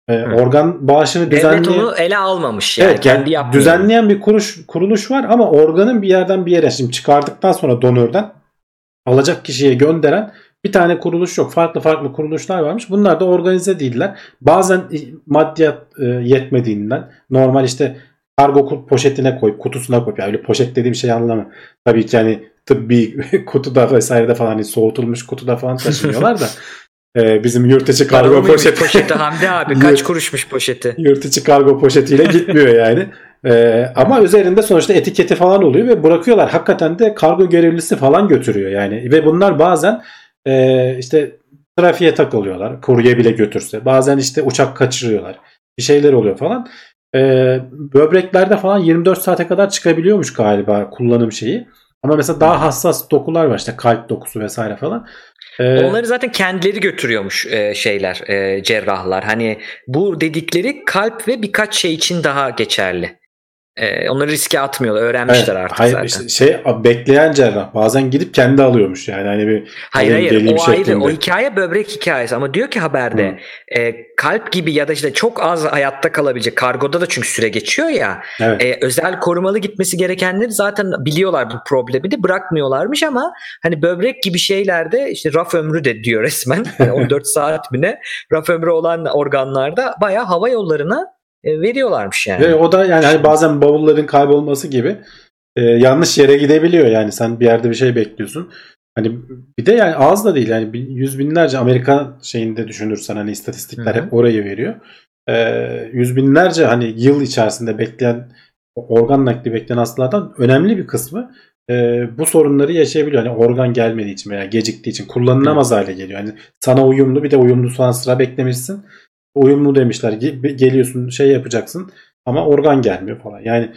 Ee, organ bağışını Devlet düzenleyen onu ele almamış yani. evet, kendi yani yapmıyor. düzenleyen bir kuruluş kuruluş var ama organın bir yerden bir yere şimdi çıkardıktan sonra donörden alacak kişiye gönderen bir tane kuruluş yok. Farklı farklı kuruluşlar varmış. Bunlar da organize değiller. Bazen maddiyat e, yetmediğinden normal işte kargo poşetine koyup kutusuna koyup yani öyle poşet dediğim şey anlamı. Tabii ki hani tıbbi <laughs> kutuda vesairede falan hani soğutulmuş kutuda falan taşınıyorlar da <laughs> e, bizim yurt içi kargo mıymış poşeti poşeti Hamdi abi <laughs> kaç kuruşmuş poşeti? yurt içi kargo poşetiyle gitmiyor yani. Ee, ama üzerinde sonuçta etiketi falan oluyor ve bırakıyorlar. Hakikaten de kargo görevlisi falan götürüyor yani. Ve bunlar bazen e, işte trafiğe takılıyorlar. Kurye bile götürse. Bazen işte uçak kaçırıyorlar. Bir şeyler oluyor falan. Ee, böbreklerde falan 24 saate kadar çıkabiliyormuş galiba kullanım şeyi. Ama mesela daha hassas dokular var işte kalp dokusu vesaire falan. Ee, Onları zaten kendileri götürüyormuş e, şeyler, e, cerrahlar. Hani bu dedikleri kalp ve birkaç şey için daha geçerli. E, onları riske atmıyorlar. Öğrenmişler evet, artık hayır, zaten. işte şey bekleyen cerrah bazen gidip kendi alıyormuş yani hani bir hayır hayır o ayrı. şeklinde. O hikaye böbrek hikayesi ama diyor ki haberde e, kalp gibi ya da işte çok az hayatta kalabilecek kargoda da çünkü süre geçiyor ya Evet. e, özel korumalı gitmesi gerekenleri zaten biliyorlar bu problemi de bırakmıyorlarmış ama hani böbrek gibi şeylerde işte raf ömrü de diyor resmen <laughs> Yani 14 saat mi ne raf ömrü olan organlarda bayağı hava yollarına e, veriyorlarmış yani. Ve o da yani hani bazen bavulların kaybolması gibi e, yanlış yere gidebiliyor yani sen bir yerde bir şey bekliyorsun. Hani bir de yani az da değil yani yüz binlerce Amerika şeyinde düşünürsen hani istatistikler hep orayı veriyor. E, yüz binlerce hani yıl içerisinde bekleyen organ nakli bekleyen hastalardan önemli bir kısmı e, bu sorunları yaşayabiliyor. Hani organ gelmediği için veya geciktiği için kullanılamaz hale geliyor. Yani sana uyumlu bir de uyumlu falan sıra beklemişsin. Uyumlu demişler. Ge- Geliyorsun şey yapacaksın ama organ gelmiyor falan. Yani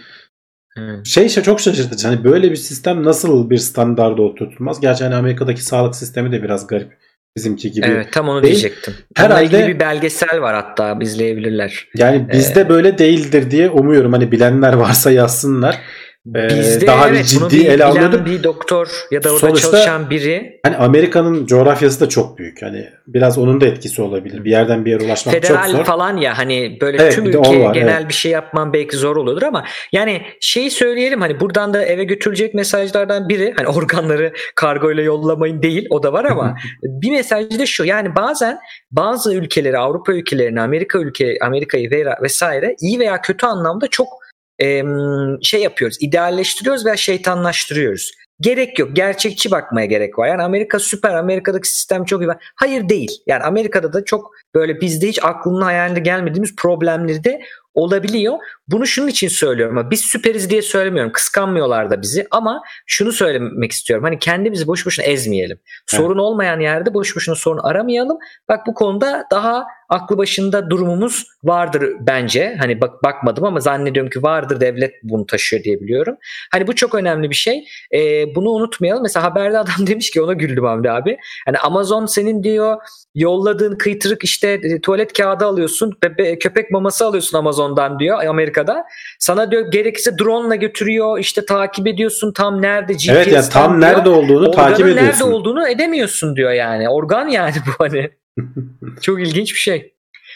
Hı. Şey çok şaşırtıcı. Hani böyle bir sistem nasıl bir standarda oturtulmaz? Gerçi hani Amerika'daki sağlık sistemi de biraz garip. Bizimki gibi. Evet tam onu Değil. diyecektim. Herhalde- bir belgesel var hatta izleyebilirler. Yani bizde böyle değildir diye umuyorum. Hani bilenler varsa yazsınlar. Bizde daha evet, ciddi bir ele bilen alıyorduk. bir doktor ya da orada Sonuçta- çalışan biri Hani Amerika'nın coğrafyası da çok büyük. Hani biraz onun da etkisi olabilir. Bir yerden bir yere ulaşmak federal çok zor. falan ya hani böyle Evet, tüm ülkeye var, genel evet. bir şey yapman belki zor oluyordur ama yani şeyi söyleyelim hani buradan da eve götürecek mesajlardan biri hani <laughs> organları kargo ile yollamayın değil o da var ama <laughs> bir mesaj da şu yani bazen bazı ülkeleri Avrupa ülkelerini Amerika ülke Amerika'yı vesaire iyi veya kötü anlamda çok em, şey yapıyoruz idealleştiriyoruz veya şeytanlaştırıyoruz. Gerek yok. Gerçekçi bakmaya gerek var. Yani Amerika süper. Amerika'daki sistem çok iyi. Hayır değil. Yani Amerika'da da çok böyle bizde hiç aklının hayalinde gelmediğimiz problemleri de olabiliyor. Bunu şunun için söylüyorum. ama Biz süperiz diye söylemiyorum. Kıskanmıyorlar da bizi ama şunu söylemek istiyorum. Hani kendimizi boş boşuna ezmeyelim. Sorun olmayan yerde boş boşuna sorun aramayalım. Bak bu konuda daha aklı başında durumumuz vardır bence. Hani bak bakmadım ama zannediyorum ki vardır devlet bunu taşıyor diye biliyorum. Hani bu çok önemli bir şey. Ee, bunu unutmayalım. Mesela haberde adam <laughs> demiş ki ona güldüm Hamdi abi. Hani Amazon senin diyor yolladığın kıytırık işte e, tuvalet kağıdı alıyorsun, bebe- köpek maması alıyorsun Amazon'dan diyor Amerika'da. Sana diyor gerekirse drone ile götürüyor, işte takip ediyorsun tam nerede GPS'ten Evet yani tam diyor. nerede olduğunu Organın takip ediyorsun. nerede olduğunu edemiyorsun diyor yani. Organ yani bu hani. <laughs> Çok ilginç bir şey.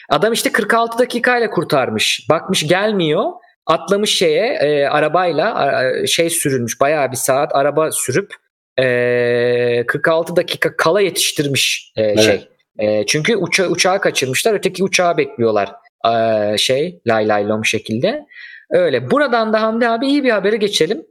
Adam işte 46 dakikayla kurtarmış. Bakmış gelmiyor. Atlamış şeye e, arabayla a- şey sürülmüş bayağı bir saat araba sürüp e, 46 dakika kala yetiştirmiş e, Evet. şey. E, çünkü uça, uçağı kaçırmışlar. Öteki uçağı bekliyorlar. E, şey lay lay lom şekilde. Öyle. Buradan da Hamdi abi iyi bir habere geçelim.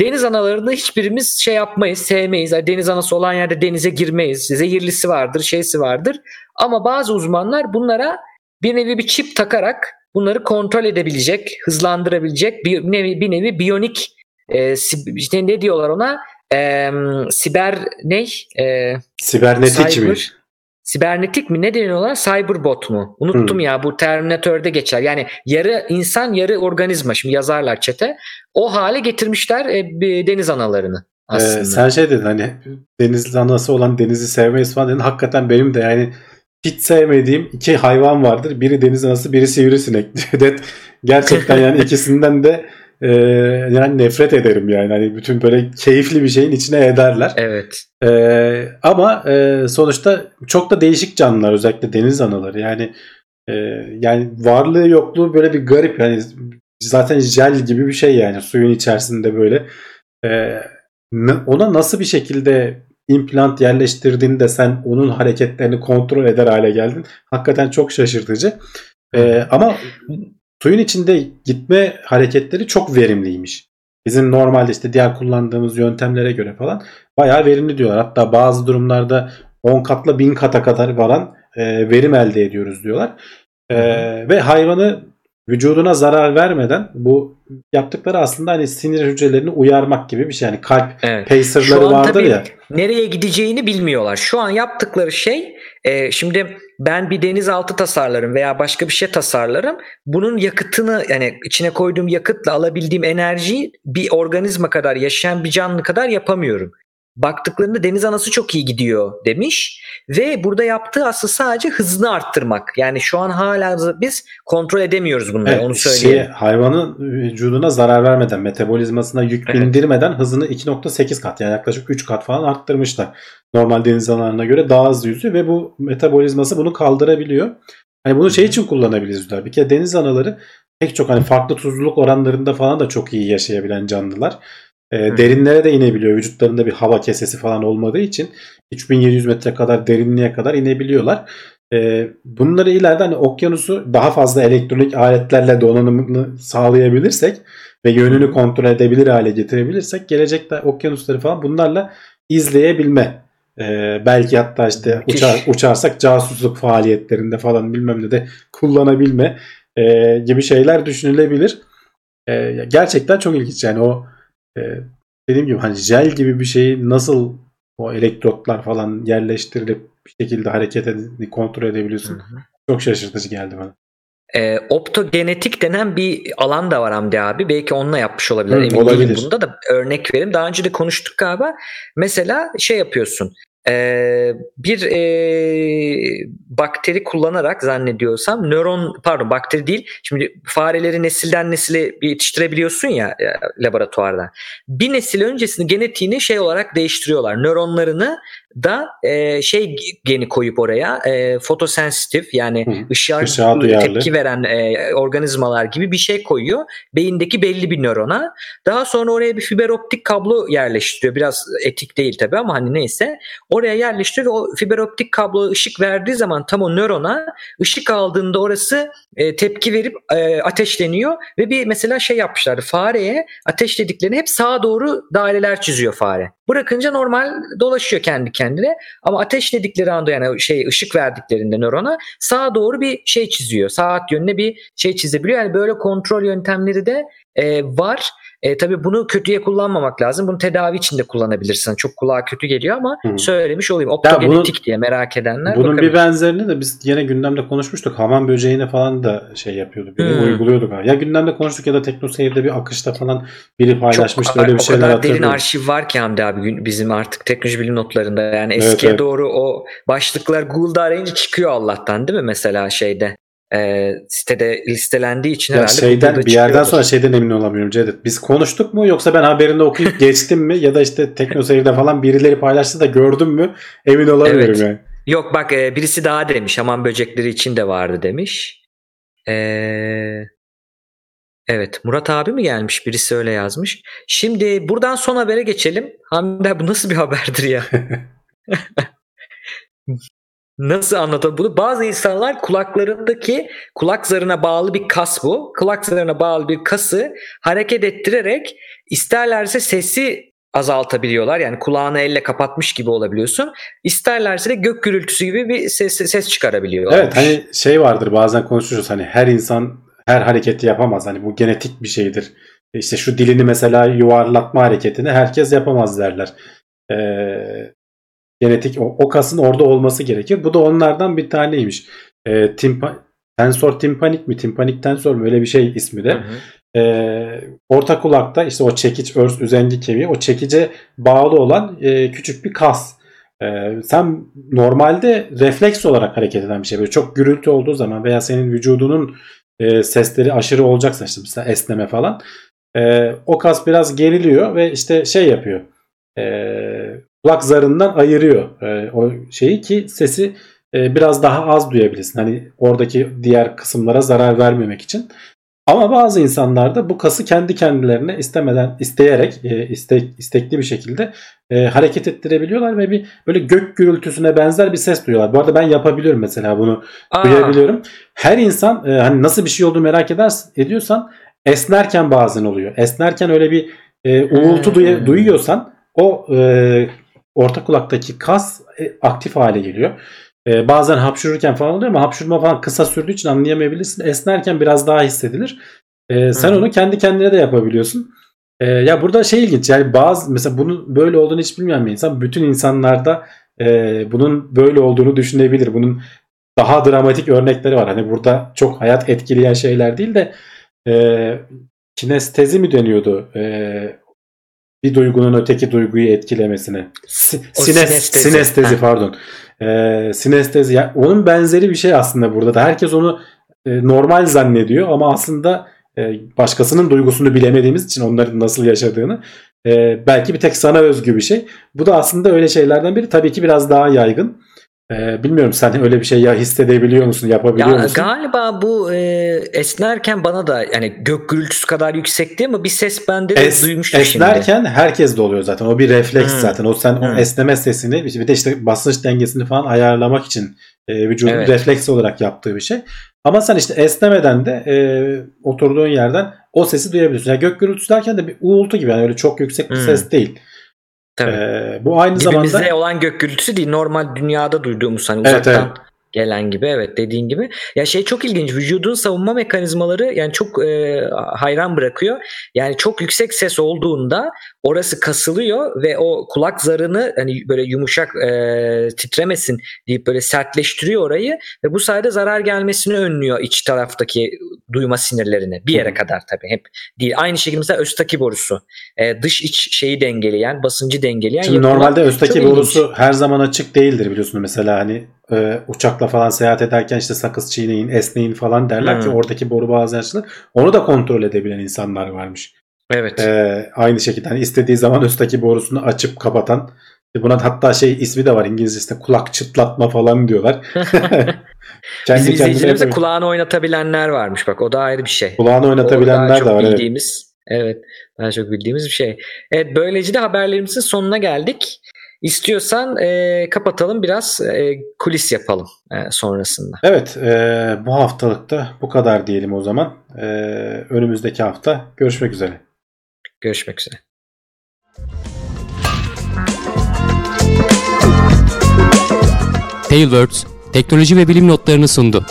Deniz analarını hiçbirimiz şey yapmayız, sevmeyiz. Yani Deniz anası olan yerde denize girmeyiz. Zehirlisi vardır, şeysi vardır. Ama bazı uzmanlar bunlara bir nevi bir çip takarak bunları kontrol edebilecek, hızlandırabilecek bir nevi bir nevi biyonik e, işte ne diyorlar ona? E, siber ne? E, Sibernetik mi? Sibernetik mi ne deniyorlar? Cyberbot mu? Unuttum Hmm. ya bu Terminator'da geçer. Yani yarı insan yarı organizma. Şimdi yazarlar çete. O hale getirmişler e, deniz analarını Ee, sen şey dedin hani deniz anası olan denizi sevmeyiz falan dedin. Hakikaten benim de yani hiç sevmediğim iki hayvan vardır. Biri deniz anası, biri sivrisinek. <laughs> Gerçekten yani <laughs> ikisinden de e, yani nefret ederim yani. Hani bütün böyle keyifli bir şeyin içine ederler. Evet. Ee, ama e, sonuçta çok da değişik canlılar özellikle deniz anaları yani e, yani varlığı yokluğu böyle bir garip yani zaten jel gibi bir şey yani suyun içerisinde böyle n- ona nasıl bir şekilde implant yerleştirdiğinde sen onun hareketlerini kontrol eder hale geldin hakikaten çok şaşırtıcı Ee, ama suyun içinde gitme hareketleri çok verimliymiş. Bizim normalde işte diğer kullandığımız yöntemlere göre falan bayağı verimli diyorlar. Hatta bazı durumlarda 10 katla 1000 kata kadar varan e, verim elde ediyoruz diyorlar. E, ve hayvanı vücuduna zarar vermeden bu yaptıkları aslında hani sinir hücrelerini uyarmak gibi bir şey. Yani kalp Evet. pacerları vardır ya. nereye gideceğini bilmiyorlar. Şu an yaptıkları şey e, şimdi ben bir denizaltı tasarlarım veya başka bir şey tasarlarım. Bunun yakıtını yani içine koyduğum yakıtla alabildiğim enerjiyi bir organizma kadar yaşayan bir canlı kadar yapamıyorum. Baktıklarında deniz anası çok iyi gidiyor demiş ve burada yaptığı aslında sadece hızını arttırmak. Yani şu an hala biz kontrol edemiyoruz bunları Evet, onu şey, söyleyeyim. hayvanın vücuduna zarar vermeden, metabolizmasına yük Evet. bindirmeden hızını 2.8 kat yani yaklaşık 3 kat falan arttırmışlar. Normal deniz analarına göre daha hızlı yüzüyor ve bu metabolizması bunu kaldırabiliyor. Hani bunu şey için kullanabiliriz. Bir kere deniz anaları pek çok hani farklı tuzluluk oranlarında falan da çok iyi yaşayabilen canlılar. Hı. derinlere de inebiliyor. Vücutlarında bir hava kesesi falan olmadığı için 3700 metre kadar derinliğe kadar inebiliyorlar. Ee, bunları ileride hani okyanusu daha fazla elektronik aletlerle donanımını sağlayabilirsek ve yönünü kontrol edebilir hale getirebilirsek gelecekte okyanusları falan bunlarla izleyebilme. Ee, belki hatta işte uçar, uçarsak casusluk faaliyetlerinde falan bilmem ne de kullanabilme e, gibi şeyler düşünülebilir. E, gerçekten çok ilginç yani o e, dediğim gibi hani jel gibi bir şeyi nasıl o elektrotlar falan yerleştirilip bir şekilde hareket edip kontrol edebiliyorsun. Hı hı. Çok şaşırtıcı geldi bana. E, optogenetik denen bir alan da var Hamdi abi. Belki onunla yapmış olabilir. Hı, Emin olabilir. değilim bunda da örnek vereyim. Daha önce de konuştuk galiba. Mesela şey yapıyorsun. E, bir e, bakteri kullanarak zannediyorsam nöron pardon bakteri değil. Şimdi fareleri nesilden nesile yetiştirebiliyorsun ya e, laboratuvarda. Bir nesil öncesini genetiğini şey olarak değiştiriyorlar. Nöronlarını da e, şey geni koyup oraya e, fotosensitif yani Hı, ışığa, ışığa duyarlı. tepki veren e, organizmalar gibi bir şey koyuyor. Beyindeki belli bir nörona. Daha sonra oraya bir fiber optik kablo yerleştiriyor. Biraz etik değil tabii ama hani neyse. Oraya yerleştiriyor ve o fiber optik kablo ışık verdiği zaman tam o nörona ışık aldığında orası e, tepki verip e, ateşleniyor ve bir mesela şey yapmışlardı. Fareye ateşlediklerini hep sağa doğru daireler çiziyor fare. Bırakınca normal dolaşıyor kendi kendine ama ateşledikleri anda yani şey ışık verdiklerinde nörona sağa doğru bir şey çiziyor. Saat yönüne bir şey çizebiliyor. Yani böyle kontrol yöntemleri de e, var. E, tabii bunu kötüye kullanmamak lazım. Bunu tedavi için de kullanabilirsin. Çok kulağa kötü geliyor ama Hı. söylemiş olayım. Optogenetik diye merak edenler Bunun bir bakabilir. benzerini de biz yine gündemde konuşmuştuk. Hamam böceğine falan da şey yapıyorduk. Biri uyguluyorduk. Ya gündemde konuştuk ya da TeknoSeyir'de bir akışta falan biri Çok, paylaşmıştı. öyle bir o şeyler kadar derin arşiv var ki Hamdi abi bizim artık teknoloji bilim notlarında. Yani Evet, eskiye evet. doğru o başlıklar Google'da arayınca çıkıyor Allah'tan değil mi mesela şeyde e, sitede listelendiği için Ya herhalde şeyden bir yerden çıkıyordur. sonra şeyden emin olamıyorum Cevdet. Biz konuştuk mu yoksa ben haberinde okuyup <laughs> geçtim mi ya da işte TeknoSeyir'de falan birileri paylaştı da gördüm mü emin olamıyorum Evet. yani. Yok bak e, birisi daha demiş hamam böcekleri için de vardı demiş. E, evet Murat abi mi gelmiş birisi öyle yazmış. Şimdi buradan son habere geçelim. Hamdi bu nasıl bir haberdir ya? <laughs> Nasıl anlatalım bunu? Bazı insanlar kulaklarındaki kulak zarına bağlı bir kas bu. Kulak zarına bağlı bir kası hareket ettirerek isterlerse sesi azaltabiliyorlar. Yani kulağını elle kapatmış gibi olabiliyorsun. İsterlerse de gök gürültüsü gibi bir ses, ses çıkarabiliyorlar. Evet hani şey vardır bazen konuşuyoruz hani her insan her hareketi yapamaz. Hani bu genetik bir şeydir. İşte şu dilini mesela yuvarlatma hareketini herkes yapamaz derler. Ee, genetik o, o kasın orada olması gerekir. Bu da onlardan bir taneymiş. Ee, timpa, tensor timpanik mi? Timpanik tensor mu? Öyle bir şey ismi de. Hı hı. Ee, orta kulakta işte o çekiç örs üzengi kemiği o çekice bağlı olan e, küçük bir kas. Ee, sen normalde refleks olarak hareket eden bir şey. Böyle çok gürültü olduğu zaman veya senin vücudunun e, sesleri aşırı olacaksa işte mesela esneme falan e, o kas biraz geriliyor ve işte şey yapıyor. E, kulak zarından ayırıyor e, o şeyi ki sesi e, biraz daha az duyabilirsin. Hani oradaki diğer kısımlara zarar vermemek için. Ama bazı insanlar da bu kası kendi kendilerine istemeden, isteyerek, e, istek, istekli bir şekilde e, hareket ettirebiliyorlar ve bir böyle gök gürültüsüne benzer bir ses duyuyorlar. Bu arada ben yapabiliyorum mesela bunu Aa, duyabiliyorum. Her insan e, hani nasıl bir şey olduğunu merak edersen, ediyorsan esnerken bazen oluyor. Esnerken öyle bir e, uğultu duya- duyuyorsan o e, orta kulaktaki kas e, aktif hale geliyor. E, bazen hapşururken falan oluyor ama hapşurma falan kısa sürdüğü için anlayamayabilirsin. Esnerken biraz daha hissedilir. E, sen Hı. onu kendi kendine de yapabiliyorsun. E, ya burada şey ilginç yani bazı mesela bunun böyle olduğunu hiç bilmeyen bir insan bütün insanlarda e, bunun böyle olduğunu düşünebilir. Bunun daha dramatik örnekleri var. Hani burada çok hayat etkileyen şeyler değil de e, kinestezi mi deniyordu? E, bir duygunun öteki duyguyu etkilemesine. Si- sines- sinestezi. sinestezi pardon. E, sinestezi. Yani onun benzeri bir şey aslında burada da. Herkes onu e, normal zannediyor ama aslında e, başkasının duygusunu bilemediğimiz için onların nasıl yaşadığını e, belki bir tek sana özgü bir şey. Bu da aslında öyle şeylerden biri. Tabii ki biraz daha yaygın. E, bilmiyorum sen öyle bir şey ya hissedebiliyor musun, yapabiliyor Ya musun? galiba bu e, esnerken bana da yani gök gürültüsü kadar yüksek değil ama bir ses bende de Es, duymuştum şimdi. esnerken herkes de oluyor zaten. O bir refleks Hmm. zaten. O sen o Hmm. esneme sesini bir de işte basınç dengesini falan ayarlamak için e, vücudun Evet. refleks olarak yaptığı bir şey. Ama sen işte esnemeden de e, oturduğun yerden o sesi duyabiliyorsun. Yani gök gürültüsü derken de bir uğultu gibi yani öyle çok yüksek bir Hmm. ses değil. Tabii. E, bu aynı Dibimizde zamanda olan gök gürültüsü değil. Normal dünyada duyduğumuz hani Evet, uzaktan gelen gibi evet dediğin gibi. Ya şey çok ilginç vücudun savunma mekanizmaları yani çok e, hayran bırakıyor. Yani çok yüksek ses olduğunda orası kasılıyor ve o kulak zarını hani böyle yumuşak e, titremesin deyip böyle sertleştiriyor orayı ve bu sayede zarar gelmesini önlüyor iç taraftaki duyma sinirlerine bir yere kadar tabii hep değil. Aynı şekilde mesela östaki borusu e, dış iç şeyi dengeleyen basıncı dengeleyen Şimdi normalde östaki ilginç. borusu her zaman açık değildir biliyorsun. Mesela hani e, uçakla falan seyahat ederken işte sakız çiğneyin, esneyin falan derler ki Hmm. oradaki boru açılır. Onu da kontrol edebilen insanlar varmış. Evet. E, aynı şekilde hani istediği zaman östaki borusunu açıp kapatan. Buna hatta şey ismi de var İngilizcesinde kulak çıtlatma falan diyorlar. <laughs> Kendi Bizim izleyicilerimize kulağını oynatabilenler varmış bak o da ayrı bir şey. kulağını oynatabilenler de var. Evet. bildiğimiz. Evet. Daha çok bildiğimiz bir şey. Evet böylece de haberlerimizin sonuna geldik. İstiyorsan e, kapatalım biraz e, kulis yapalım e, sonrasında. Evet, e, bu haftalıkta bu kadar diyelim o zaman. E, önümüzdeki hafta görüşmek üzere. Görüşmek üzere. Tailwords, teknoloji ve bilim notlarını sundu.